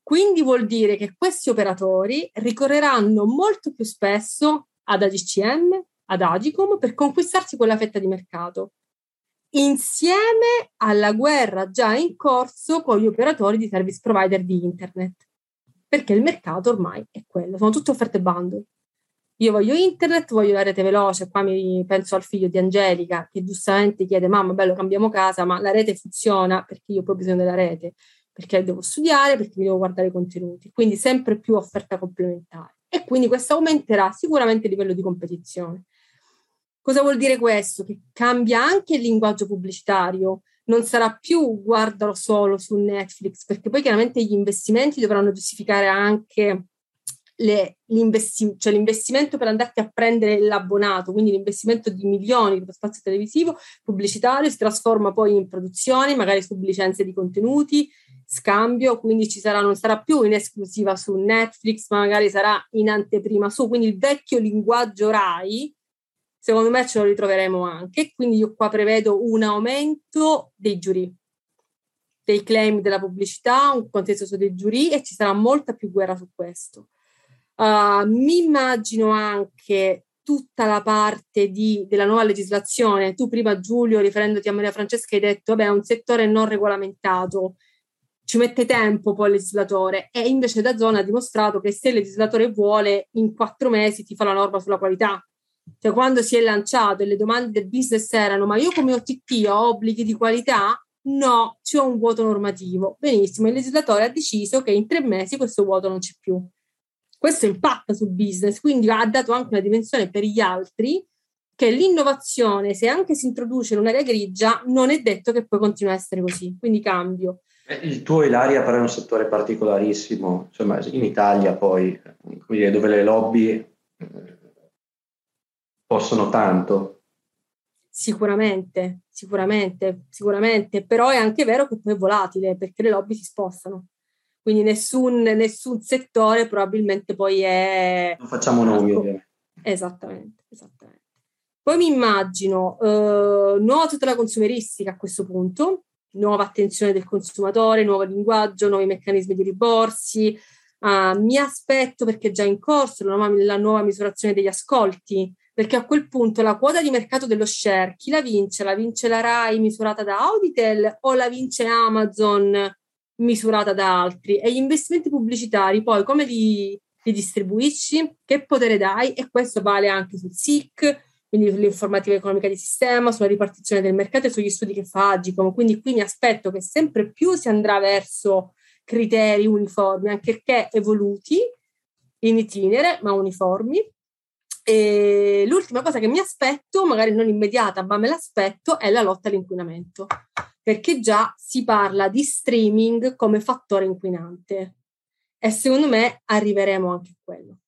Quindi vuol dire che questi operatori ricorreranno molto più spesso ad AGCM, ad Agicom per conquistarsi quella fetta di mercato, insieme alla guerra già in corso con gli operatori di service provider di internet, perché il mercato ormai è quello, sono tutte offerte bundle. Io voglio internet, voglio la rete veloce, qua mi penso al figlio di Angelica che giustamente chiede mamma, bello, cambiamo casa, ma la rete funziona? Perché io ho bisogno della rete, perché devo studiare, perché mi devo guardare i contenuti, quindi sempre più offerta complementare e quindi questo aumenterà sicuramente il livello di competizione. Cosa vuol dire questo? Che cambia anche il linguaggio pubblicitario, non sarà più guardalo solo su Netflix, perché poi chiaramente gli investimenti dovranno giustificare anche le, l'investi- cioè l'investimento per andarti a prendere l'abbonato, quindi l'investimento di milioni per spazio televisivo pubblicitario si trasforma poi in produzioni, magari su licenze di contenuti, scambio, quindi ci sarà, non sarà più in esclusiva su Netflix, ma magari sarà in anteprima su, quindi il vecchio linguaggio RAI, secondo me ce lo ritroveremo anche, quindi io qua prevedo un aumento dei giuri, dei claim della pubblicità, un contenzioso dei giuri e ci sarà molta più guerra su questo. Uh, mi immagino anche tutta la parte di, della nuova legislazione. Tu prima, Giulio, riferendoti a Maria Francesca, hai detto, vabbè, è un settore non regolamentato ci mette tempo poi il legislatore e invece da zona ha dimostrato che se il legislatore vuole in quattro mesi ti fa la norma sulla qualità. Cioè quando si è lanciato e le domande del business erano ma io come OTT ho obblighi di qualità? No, c'è un vuoto normativo. Benissimo, il legislatore ha deciso che in tre mesi questo vuoto non c'è più. Questo impatta sul business, quindi ha dato anche una dimensione per gli altri che l'innovazione, se anche si introduce in un'area grigia, non è detto che poi continua a essere così. Quindi cambio. Eh, il tuo Ilaria però è un settore particolarissimo, insomma in Italia poi, dire, dove le lobby eh, possono tanto. Sicuramente, sicuramente, sicuramente, però è anche vero che poi è volatile perché le lobby si spostano. Quindi nessun, nessun settore probabilmente poi è... Non facciamo nomi ovviamente. Esattamente, esattamente. Poi mi immagino eh, nuova tutela consumeristica a questo punto, nuova attenzione del consumatore, nuovo linguaggio, nuovi meccanismi di riborsi. Uh, mi aspetto perché è già in corso la nuova, la nuova, misurazione degli ascolti, perché a quel punto la quota di mercato dello share, chi la vince? La vince la RAI misurata da Auditel o la vince Amazon misurata da altri? E gli investimenti pubblicitari poi come li, li distribuisci? Che potere dai? E questo vale anche sul SIC, quindi sull'informativa economica di sistema, sulla ripartizione del mercato e sugli studi che fa Agicom. Quindi qui mi aspetto che sempre più si andrà verso criteri uniformi, anche perché evoluti in itinere, ma uniformi. E l'ultima cosa che mi aspetto, magari non immediata, ma me l'aspetto, è la lotta all'inquinamento, perché già si parla di streaming come fattore inquinante e secondo me arriveremo anche a quello.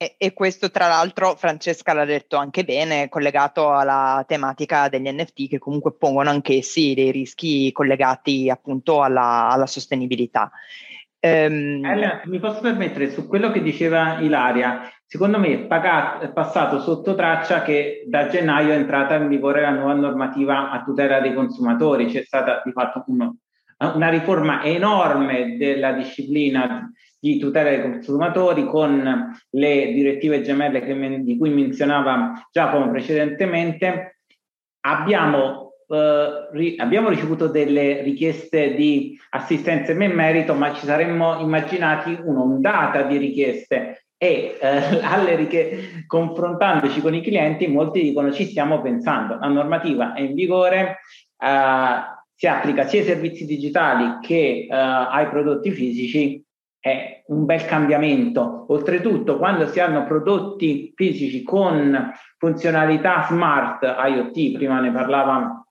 E, e, questo tra l'altro Francesca l'ha detto anche bene, collegato alla tematica degli NFT che comunque pongono anch'essi dei rischi collegati appunto alla, alla sostenibilità. Um, Elena, mi posso permettere su quello che diceva Ilaria, secondo me è, pagato, è passato sotto traccia che da gennaio è entrata in vigore la nuova normativa a tutela dei consumatori, c'è stata di fatto uno, una riforma enorme della disciplina di tutela dei consumatori con le direttive gemelle che, di cui menzionava Giacomo precedentemente, abbiamo, eh, ri, abbiamo ricevuto delle richieste di assistenza in merito, ma ci saremmo immaginati un'ondata di richieste. E eh, alle richie- confrontandoci con i clienti molti dicono ci stiamo pensando, la normativa è in vigore, eh, si applica sia ai servizi digitali che eh, ai prodotti fisici è un bel cambiamento. Oltretutto, quando si hanno prodotti fisici con funzionalità smart IoT, prima ne parlava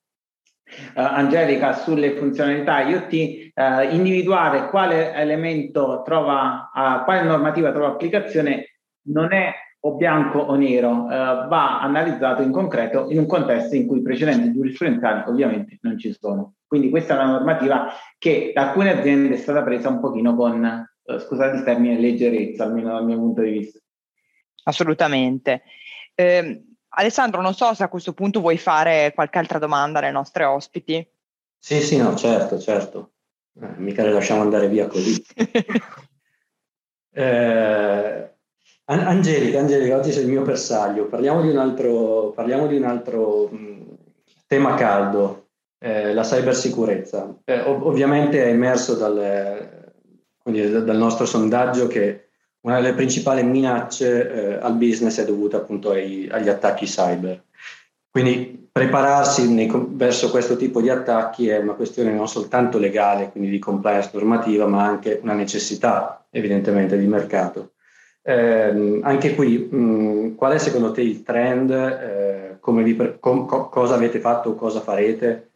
Uh, Angelica sulle funzionalità IoT, uh, individuare quale elemento trova, uh, quale normativa trova applicazione non è o bianco o nero, va analizzato in concreto in un contesto in cui i precedenti giurisprudenziali ovviamente non ci sono. Quindi questa è una normativa che da alcune aziende è stata presa un pochino con scusate il termine, leggerezza, almeno dal mio punto di vista. Assolutamente. Eh, Alessandro, non so se a questo punto vuoi fare qualche altra domanda alle nostre ospiti. Sì, sì, no, certo, certo. Eh, mica le lasciamo andare via così. eh, Angelica, Angelica, oggi sei il mio bersaglio. Parliamo di un altro, parliamo di un altro mh, tema caldo, eh, la cybersicurezza. Eh, ov- ovviamente è emerso dal, quindi dal nostro sondaggio che una delle principali minacce eh, al business è dovuta appunto ai, agli attacchi cyber. Quindi prepararsi nei, verso questo tipo di attacchi è una questione non soltanto legale, quindi di compliance normativa, ma anche una necessità evidentemente di mercato. Eh, anche qui, mh, qual è secondo te il trend? Eh, vi, com, co, cosa avete fatto o cosa farete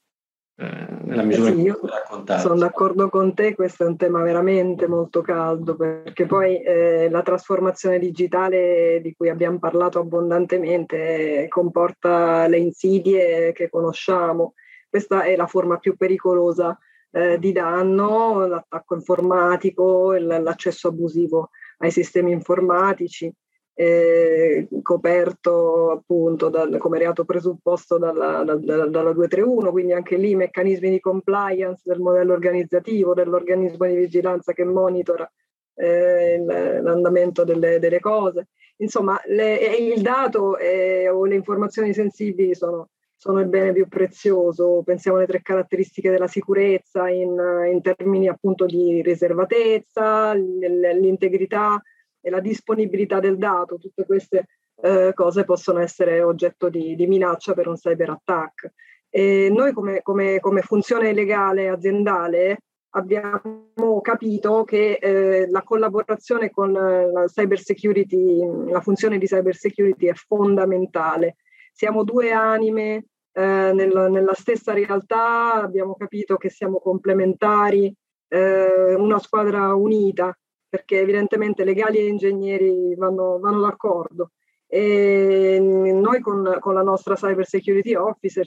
nella misura sì, in cui raccontare. Sono d'accordo con te, questo è un tema veramente molto caldo perché poi eh, la trasformazione digitale di cui abbiamo parlato abbondantemente eh, comporta le insidie che conosciamo. Questa è la forma più pericolosa eh, di danno, l'attacco informatico, l'accesso abusivo ai sistemi informatici, eh, coperto appunto dal, come reato presupposto dalla, dalla, dalla 231, quindi anche lì meccanismi di compliance del modello organizzativo, dell'organismo di vigilanza che monitora eh, l'andamento delle, delle, cose. Insomma, le, il dato eh, o le informazioni sensibili sono, sono, il bene più prezioso. Pensiamo alle tre caratteristiche della sicurezza in, in termini appunto di riservatezza, l'integrità e la disponibilità del dato. Tutte queste eh, cose possono essere oggetto di, di minaccia per un cyber attack. E noi come, come, come funzione legale aziendale abbiamo capito che eh, la collaborazione con la cyber security, la funzione di cyber security è fondamentale. Siamo due anime eh, nel, nella stessa realtà, abbiamo capito che siamo complementari, eh, una squadra unita, perché evidentemente legali e ingegneri vanno, vanno d'accordo. E noi con, con la nostra cyber security officer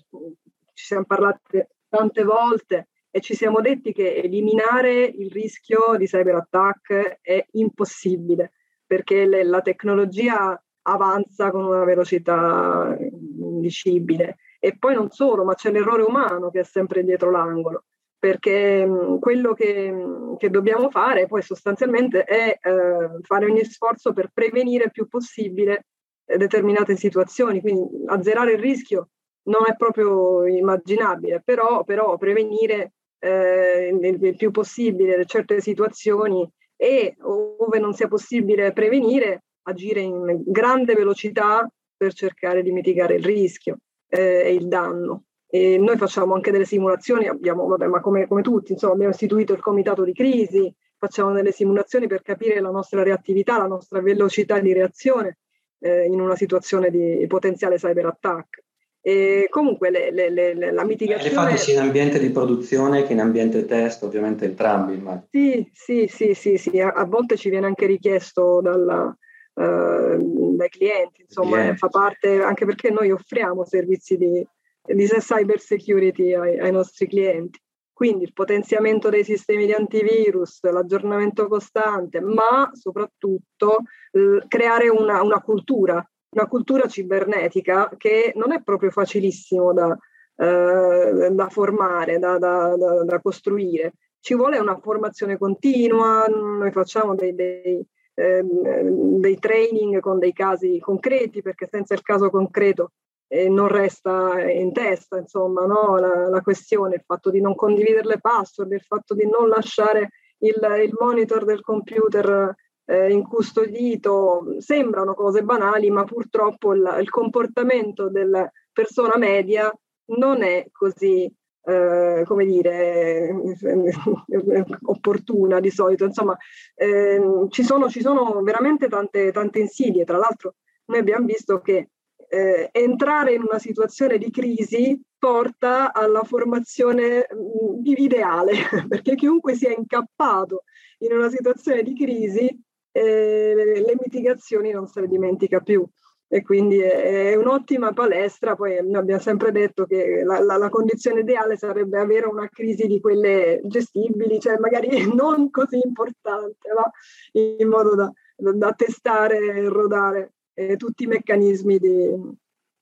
ci siamo parlate tante volte e ci siamo detti che eliminare il rischio di cyber attack è impossibile perché le, la tecnologia avanza con una velocità indicibile e poi non solo, ma c'è l'errore umano che è sempre dietro l'angolo perché quello che, che, dobbiamo fare poi sostanzialmente è eh, fare ogni sforzo per prevenire il più possibile determinate situazioni, quindi azzerare il rischio non è proprio immaginabile, però, però prevenire eh, il più possibile certe situazioni e ove non sia possibile prevenire, agire in grande velocità per cercare di mitigare il rischio eh, e il danno. E noi facciamo anche delle simulazioni, abbiamo, vabbè, ma come, come tutti, insomma, abbiamo istituito il comitato di crisi, facciamo delle simulazioni per capire la nostra reattività, la nostra velocità di reazione eh, in una situazione di potenziale cyber attack. E comunque le, le, le, la mitigazione... Le fate sia in ambiente di produzione che in ambiente test, ovviamente entrambi. Ma... Sì, sì, sì, sì, sì. A, a, volte ci viene anche richiesto dalla, uh, dai clienti, insomma, clienti. fa parte, anche perché noi offriamo servizi di, di cyber security ai, ai nostri clienti. Quindi il potenziamento dei sistemi di antivirus, l'aggiornamento costante, ma soprattutto eh, creare una, una cultura una cultura cibernetica che non è proprio facilissimo da, eh, da formare, da, da, da, costruire. Ci vuole una formazione continua, noi facciamo dei, dei, eh, dei training con dei casi concreti, perché senza il caso concreto eh, non resta in testa, insomma, no? la, la, questione, il fatto di non condividere le password, il fatto di non lasciare il, il monitor del computer eh, incustodito, sembrano cose banali, ma purtroppo il, il, comportamento della persona media non è così, eh, come dire, opportuna di solito. Insomma, eh, ci, sono, ci, sono, veramente tante, tante insidie. Tra l'altro, noi abbiamo visto che eh, entrare in una situazione di crisi porta alla formazione mh, ideale, perché chiunque sia incappato in una situazione di crisi eh, le mitigazioni non se le dimentica più e quindi è, è un'ottima palestra. Poi abbiamo sempre detto che la, la, la, condizione ideale sarebbe avere una crisi di quelle gestibili, cioè magari non così importante, ma in modo da, da testare e rodare eh, tutti i meccanismi di,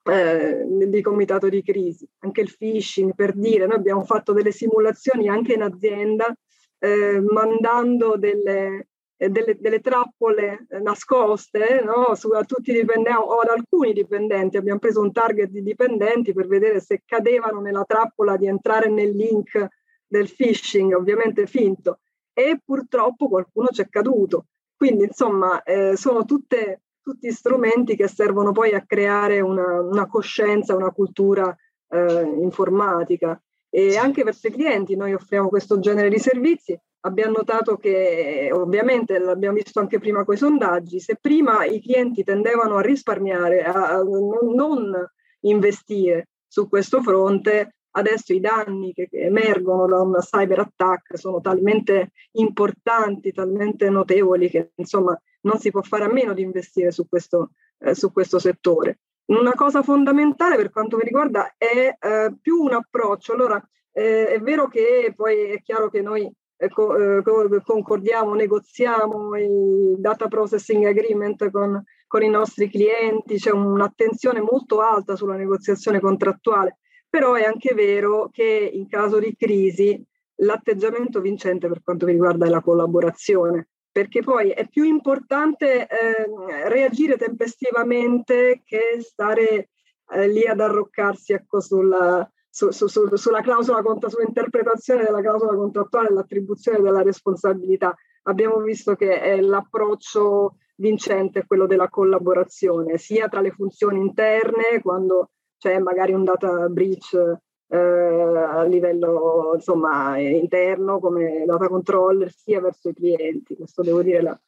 eh, di comitato di crisi. Anche il phishing, per dire, noi abbiamo fatto delle simulazioni anche in azienda, eh, mandando delle, eh, delle, delle, trappole eh, nascoste no? Su, a tutti i dipendenti o ad alcuni dipendenti. Abbiamo preso un target di dipendenti per vedere se cadevano nella trappola di entrare nel link del phishing, ovviamente finto, e purtroppo qualcuno ci è caduto. Quindi, insomma, eh, sono tutte, tutti strumenti che servono poi a creare una, una coscienza, una cultura eh, informatica. E anche verso i clienti noi offriamo questo genere di servizi abbiamo notato che ovviamente l'abbiamo visto anche prima con i sondaggi, se prima i clienti tendevano a risparmiare, a non investire su questo fronte, adesso i danni che emergono da un cyber attack sono talmente importanti, talmente notevoli che insomma non si può fare a meno di investire su questo, eh, su questo settore. Una cosa fondamentale per quanto mi riguarda è eh, più un approccio. Allora, Eh, è vero che poi è chiaro che noi ecco, eh, concordiamo, negoziamo i data processing agreement con, con i nostri clienti, c'è un'attenzione molto alta sulla negoziazione contrattuale, però è anche vero che in caso di crisi l'atteggiamento vincente per quanto riguarda la collaborazione, perché poi è più importante eh, reagire tempestivamente che stare eh, lì ad arroccarsi ecco, sulla, su, su, su, sulla clausola sull'interpretazione della clausola contrattuale e l'attribuzione della responsabilità. Abbiamo visto che l'approccio vincente è quello della collaborazione, sia tra le funzioni interne, quando c'è magari un data breach eh, a livello insomma, interno come data controller, sia verso i clienti. Questo devo dire la,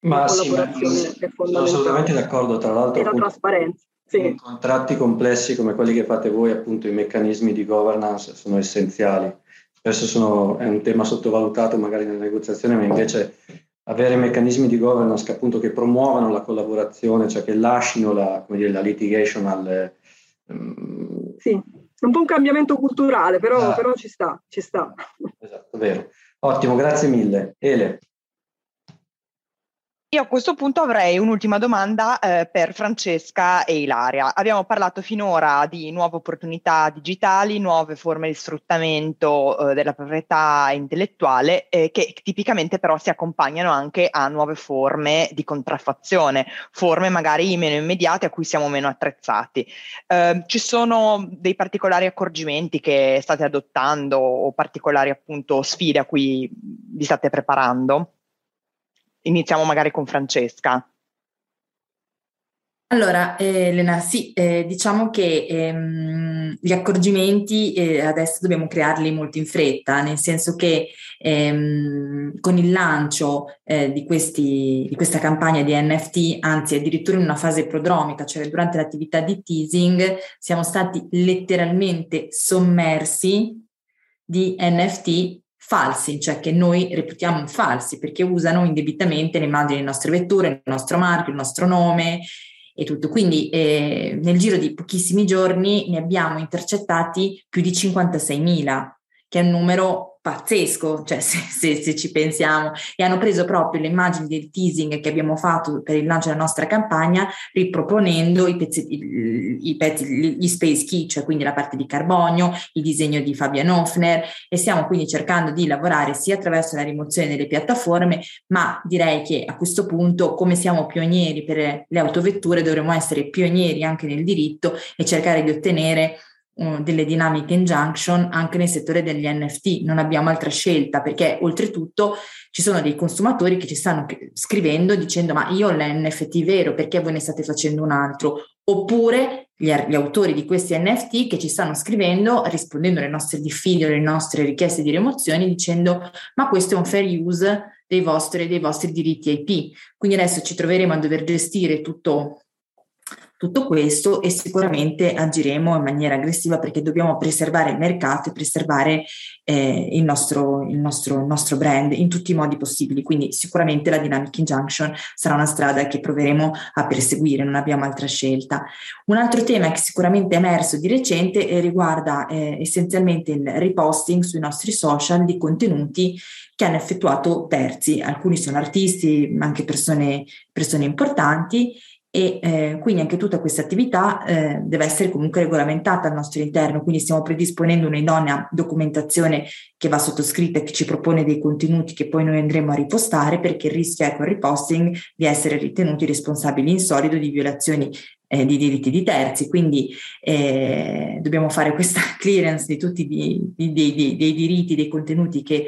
ma la collaborazione sì, ma è fondamentale. Sono assolutamente d'accordo, tra l'altro. E la trasparenza. Sì. In contratti complessi come quelli che fate voi, appunto i meccanismi di governance sono essenziali. Spesso sono, è un tema sottovalutato magari nella negoziazione, ma invece avere meccanismi di governance che appunto che promuovano la collaborazione, cioè che lasciano la, dire, la litigation alle... Um... Sì, un po' un cambiamento culturale, però, esatto. però ci sta, ci sta. Esatto, vero. Ottimo, grazie mille. Ele. Io a questo punto avrei un'ultima domanda eh, per Francesca e Ilaria. Abbiamo parlato finora di nuove opportunità digitali, nuove forme di sfruttamento eh, della proprietà intellettuale eh, che tipicamente però si accompagnano anche a nuove forme di contraffazione, forme magari meno immediate a cui siamo meno attrezzati. Ehm, ci sono dei particolari accorgimenti che state adottando o particolari appunto sfide a cui vi state preparando? Iniziamo magari con Francesca. Allora, eh, Elena, sì, eh, diciamo che ehm, gli accorgimenti eh, adesso dobbiamo crearli molto in fretta, nel senso che ehm, con il lancio eh, di, questi, di, questa campagna di NFT, anzi addirittura in una fase prodromica, cioè durante l'attività di teasing, siamo stati letteralmente sommersi di NFT falsi, cioè che noi reputiamo falsi perché usano indebitamente le immagini delle nostre vetture, il nostro marchio, il nostro nome e tutto. Quindi eh, nel giro di pochissimi giorni ne abbiamo intercettati più di 56.000, che è un numero pazzesco, cioè se, se, se, ci pensiamo, e hanno preso proprio le immagini del teasing che abbiamo fatto per il lancio della nostra campagna, riproponendo i pezzi, i, pezzi, gli space key, cioè quindi la parte di carbonio, il disegno di Fabian Hofner, e stiamo quindi cercando di lavorare sia attraverso la rimozione delle piattaforme, ma direi che a questo punto, come siamo pionieri per le autovetture, dovremmo essere pionieri anche nel diritto e cercare di ottenere delle dinamiche injunction anche nel settore degli NFT. Non abbiamo altra scelta perché oltretutto ci sono dei consumatori che ci stanno scrivendo dicendo ma io ho l'NFT vero perché voi ne state facendo un altro? Oppure gli, gli autori di questi NFT che ci stanno scrivendo rispondendo alle nostre diffide o alle nostre richieste di rimozione dicendo ma questo è un fair use dei vostri, dei vostri diritti IP. Quindi adesso ci troveremo a dover gestire tutto tutto questo e sicuramente agiremo in maniera aggressiva perché dobbiamo preservare il mercato e preservare eh, il, nostro, il, nostro, il, nostro, brand in tutti i modi possibili. Quindi sicuramente la Dynamic Injunction sarà una strada che proveremo a perseguire, non abbiamo altra scelta. Un altro tema che sicuramente è emerso di recente eh, riguarda eh, essenzialmente il reposting sui nostri social di contenuti che hanno effettuato terzi, alcuni sono artisti, ma anche persone, persone importanti e eh, quindi anche tutta questa attività eh, deve essere comunque regolamentata al nostro interno, quindi stiamo predisponendo un'idonea documentazione che va sottoscritta e che ci propone dei contenuti che poi noi andremo a ripostare perché è con il riposting di essere ritenuti responsabili in solido di violazioni eh, di diritti di terzi, quindi eh, dobbiamo fare questa clearance di tutti i, diritti, dei contenuti che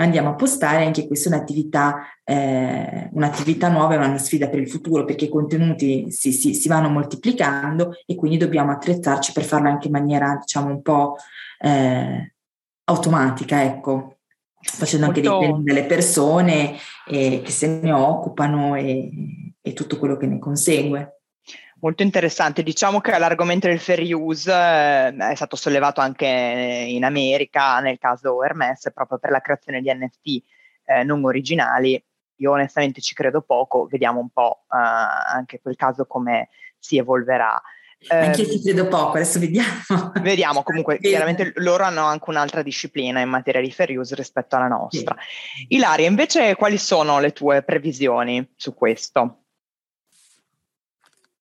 andiamo a postare, anche questa è un'attività, eh, un'attività nuova e una sfida per il futuro perché i contenuti si, si, si, vanno moltiplicando e quindi dobbiamo attrezzarci per farlo anche in maniera diciamo un po' eh, automatica, ecco, facendo anche dei delle persone eh, che se ne occupano e, e tutto quello che ne consegue. Molto interessante, diciamo che l'argomento del fair use eh, è stato sollevato anche in America, nel caso Hermes, proprio per la creazione di NFT eh, non originali. Io onestamente ci credo poco, vediamo un po' eh, anche quel caso come si evolverà. Anche io ci credo poco, adesso vediamo. Vediamo, comunque, chiaramente loro hanno anche un'altra disciplina in materia di fair use rispetto alla nostra. Sì. Ilaria, invece quali sono le tue previsioni su questo?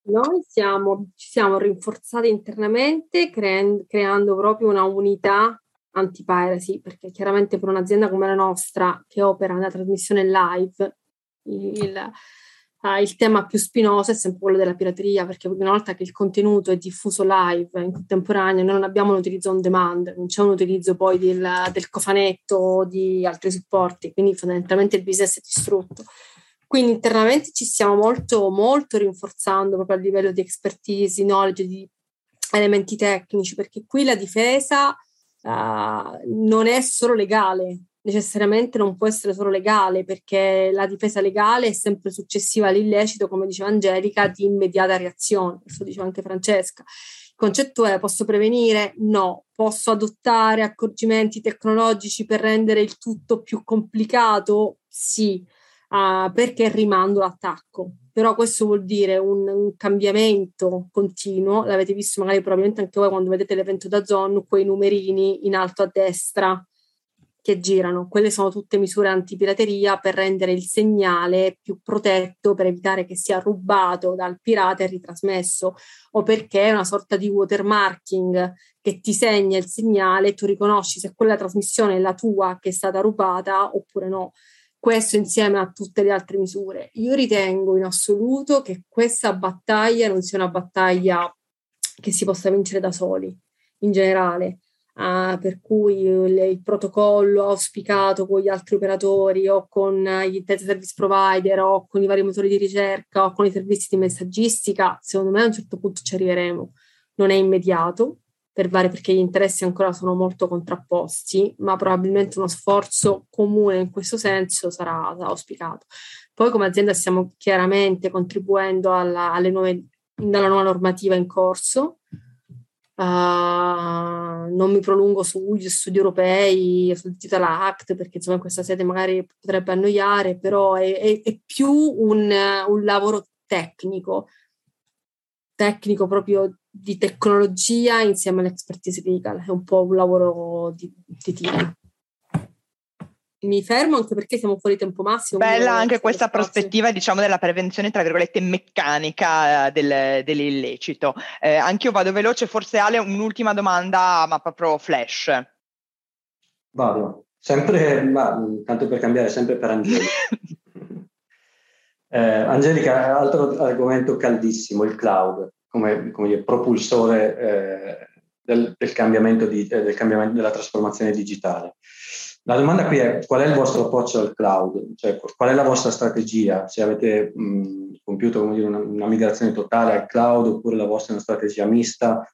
Noi siamo, ci siamo rinforzati internamente creando, creando proprio una unità anti-piracy, perché chiaramente per un'azienda come la nostra che opera nella trasmissione live, il, Uh, il tema più spinoso è sempre quello della pirateria, perché una volta che il contenuto è diffuso live in contemporanea, noi non abbiamo un utilizzo on demand, non c'è un utilizzo poi del, del cofanetto o di altri supporti, quindi fondamentalmente il business è distrutto. Quindi internamente ci stiamo molto, molto rinforzando proprio a livello di expertise, knowledge, di elementi tecnici, perché qui la difesa uh, non è solo legale, necessariamente non può essere solo legale, perché la difesa legale è sempre successiva all'illecito, come diceva Angelica, di immediata reazione, questo diceva anche Francesca. Il concetto è posso prevenire? No. Posso adottare accorgimenti tecnologici per rendere il tutto più complicato? Sì, uh, perché rimando l'attacco. Però questo vuol dire un, un, cambiamento continuo, l'avete visto magari probabilmente anche voi quando vedete l'evento da Zon, quei numerini in alto a destra, che girano. Quelle sono tutte misure antipirateria per rendere il segnale più protetto, per evitare che sia rubato dal pirata e ritrasmesso, o perché è una sorta di watermarking che ti segna il segnale e tu riconosci se quella trasmissione è la tua che è stata rubata oppure no. Questo insieme a tutte le altre misure. Io ritengo in assoluto che questa battaglia non sia una battaglia che si possa vincere da soli, in generale Uh, per cui il, il, protocollo auspicato con gli altri operatori o con gli internet service provider o con i vari motori di ricerca o con i servizi di messaggistica, secondo me a un certo punto ci arriveremo. Non è immediato, per vari, perché gli interessi ancora sono molto contrapposti, ma probabilmente uno sforzo comune in questo senso sarà, auspicato. Poi come azienda stiamo chiaramente contribuendo alla, alle nuove, alla nuova normativa in corso, Uh, non mi prolungo sugli studi europei, sul Digital Act, perché insomma in questa sede magari potrebbe annoiare, però è, è, è più un, un, lavoro tecnico, tecnico proprio di tecnologia insieme all'expertise legal, è un po' un lavoro di, di team mi fermo anche perché siamo fuori tempo massimo. Bella anche questa spazio. prospettiva, diciamo, della prevenzione, tra virgolette, meccanica eh, del, dell'illecito. Eh, anche io vado veloce, forse Ale, un'ultima domanda, ma proprio flash. Vado, sempre, ma, tanto per cambiare, sempre per Angelica. eh, Angelica, altro argomento caldissimo, il cloud, come, come dire, propulsore eh, del, del, cambiamento di, eh, del cambiamento della trasformazione digitale. La domanda qui è qual è il vostro approccio al cloud? Cioè, qual è la vostra strategia? Se avete mh, compiuto dire, una, una, migrazione totale al cloud oppure la vostra è una strategia mista?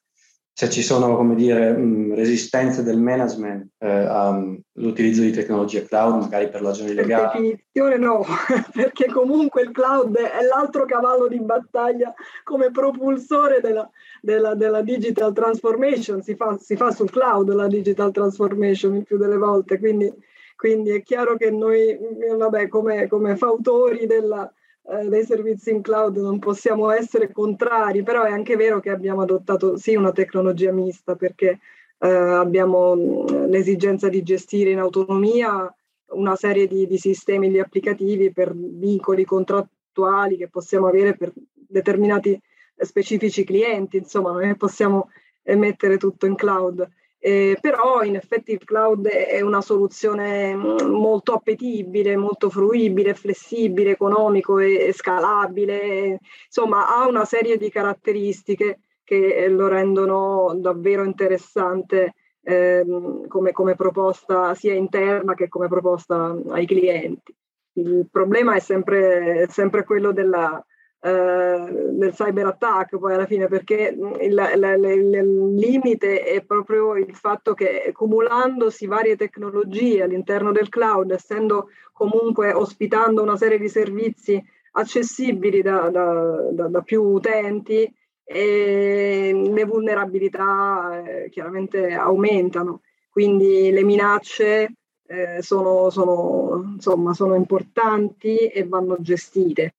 Se ci sono come dire, mh, resistenze del management eh, all'utilizzo di tecnologie cloud, magari per ragioni legali? Per definizione no, perché comunque il cloud è l'altro cavallo di battaglia come propulsore della, della, della digital transformation, si fa, si fa, sul cloud la digital transformation il più delle volte, quindi, quindi è chiaro che noi, vabbè, come, come fautori della, eh, dei servizi in cloud non possiamo essere contrari, però è anche vero che abbiamo adottato sì una tecnologia mista perché eh, abbiamo mm, l'esigenza di gestire in autonomia una serie di, di sistemi di applicativi per vincoli contrattuali che possiamo avere per determinati specifici clienti, insomma non possiamo mettere tutto in cloud. Eh, però in effetti il cloud è una soluzione mm, molto appetibile, molto fruibile, flessibile, economico e, scalabile, insomma ha una serie di caratteristiche che lo rendono davvero interessante eh, come, come proposta sia interna che come proposta ai clienti. Il problema è sempre, sempre quello della, eh, del cyber attack poi alla fine perché il, il, il, limite è proprio il fatto che cumulandosi varie tecnologie all'interno del cloud essendo comunque ospitando una serie di servizi accessibili da, da, da, da più utenti le vulnerabilità eh, chiaramente aumentano. Quindi le minacce eh, sono, sono, insomma, sono importanti e vanno gestite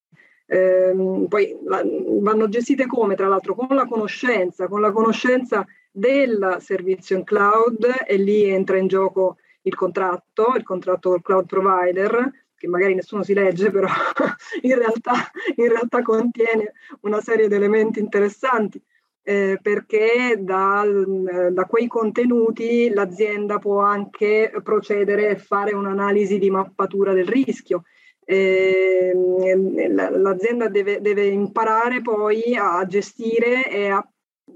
Eh, poi la, vanno gestite come? Tra l'altro con la conoscenza, con la conoscenza del servizio in cloud e lì entra in gioco il contratto, il contratto col cloud provider, che magari nessuno si legge, però in realtà, in realtà contiene una serie di elementi interessanti. Eh, perché da, da, quei contenuti l'azienda può anche procedere e fare un'analisi di mappatura del rischio eh, l'azienda deve, deve, imparare poi a gestire e a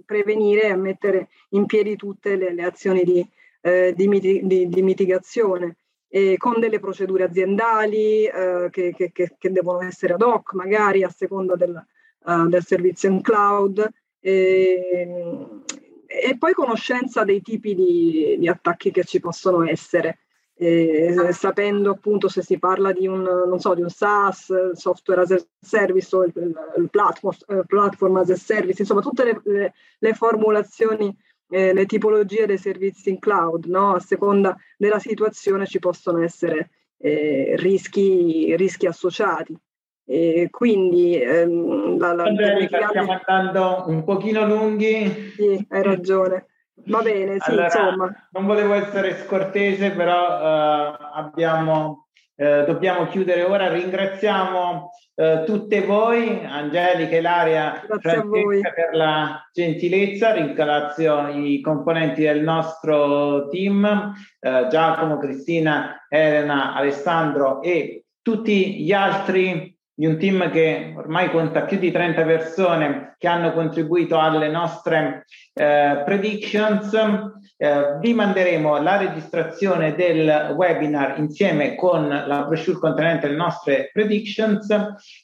prevenire e a mettere in piedi tutte le, le azioni di, eh, di, di, di, mitigazione. E con delle procedure aziendali eh, che, che, che, devono essere ad hoc, magari a seconda del, uh, del servizio in cloud, e, e, poi conoscenza dei tipi di, attacchi che ci possono essere eh, sapendo appunto se si parla di un, non so, di un SaaS, software as a service o il, il platform, eh, platform, as a service, insomma tutte le, le, le formulazioni, eh, le tipologie dei servizi in cloud, no? a seconda della situazione ci possono essere eh, rischi, rischi associati. E quindi ehm, la, la, Angelica, stiamo andando un pochino lunghi. Sì, hai ragione. Va bene, sì, allora, insomma. Non volevo essere scortese, però eh, abbiamo, eh, dobbiamo chiudere ora. Ringraziamo eh, tutte voi, Angelica, Ilaria, Francesca, per la gentilezza. Ringrazio i componenti del nostro team, eh, Giacomo, Cristina, Elena, Alessandro e tutti gli altri di un team che ormai conta più di 30 persone che hanno contribuito alle nostre eh, predictions. Eh, vi manderemo la registrazione del webinar insieme con la brochure contenente le nostre predictions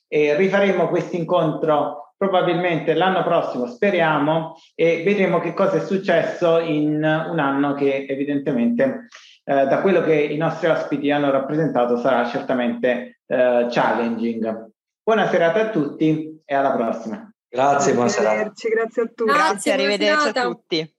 e rifaremo questo incontro probabilmente l'anno prossimo, speriamo, e vedremo che cosa è successo in un anno che evidentemente eh, da quello che i nostri ospiti hanno rappresentato sarà certamente eh, challenging. Buona serata a tutti e alla prossima. Grazie, buona serata. Grazie a tutti. Grazie, arrivederci a tutti.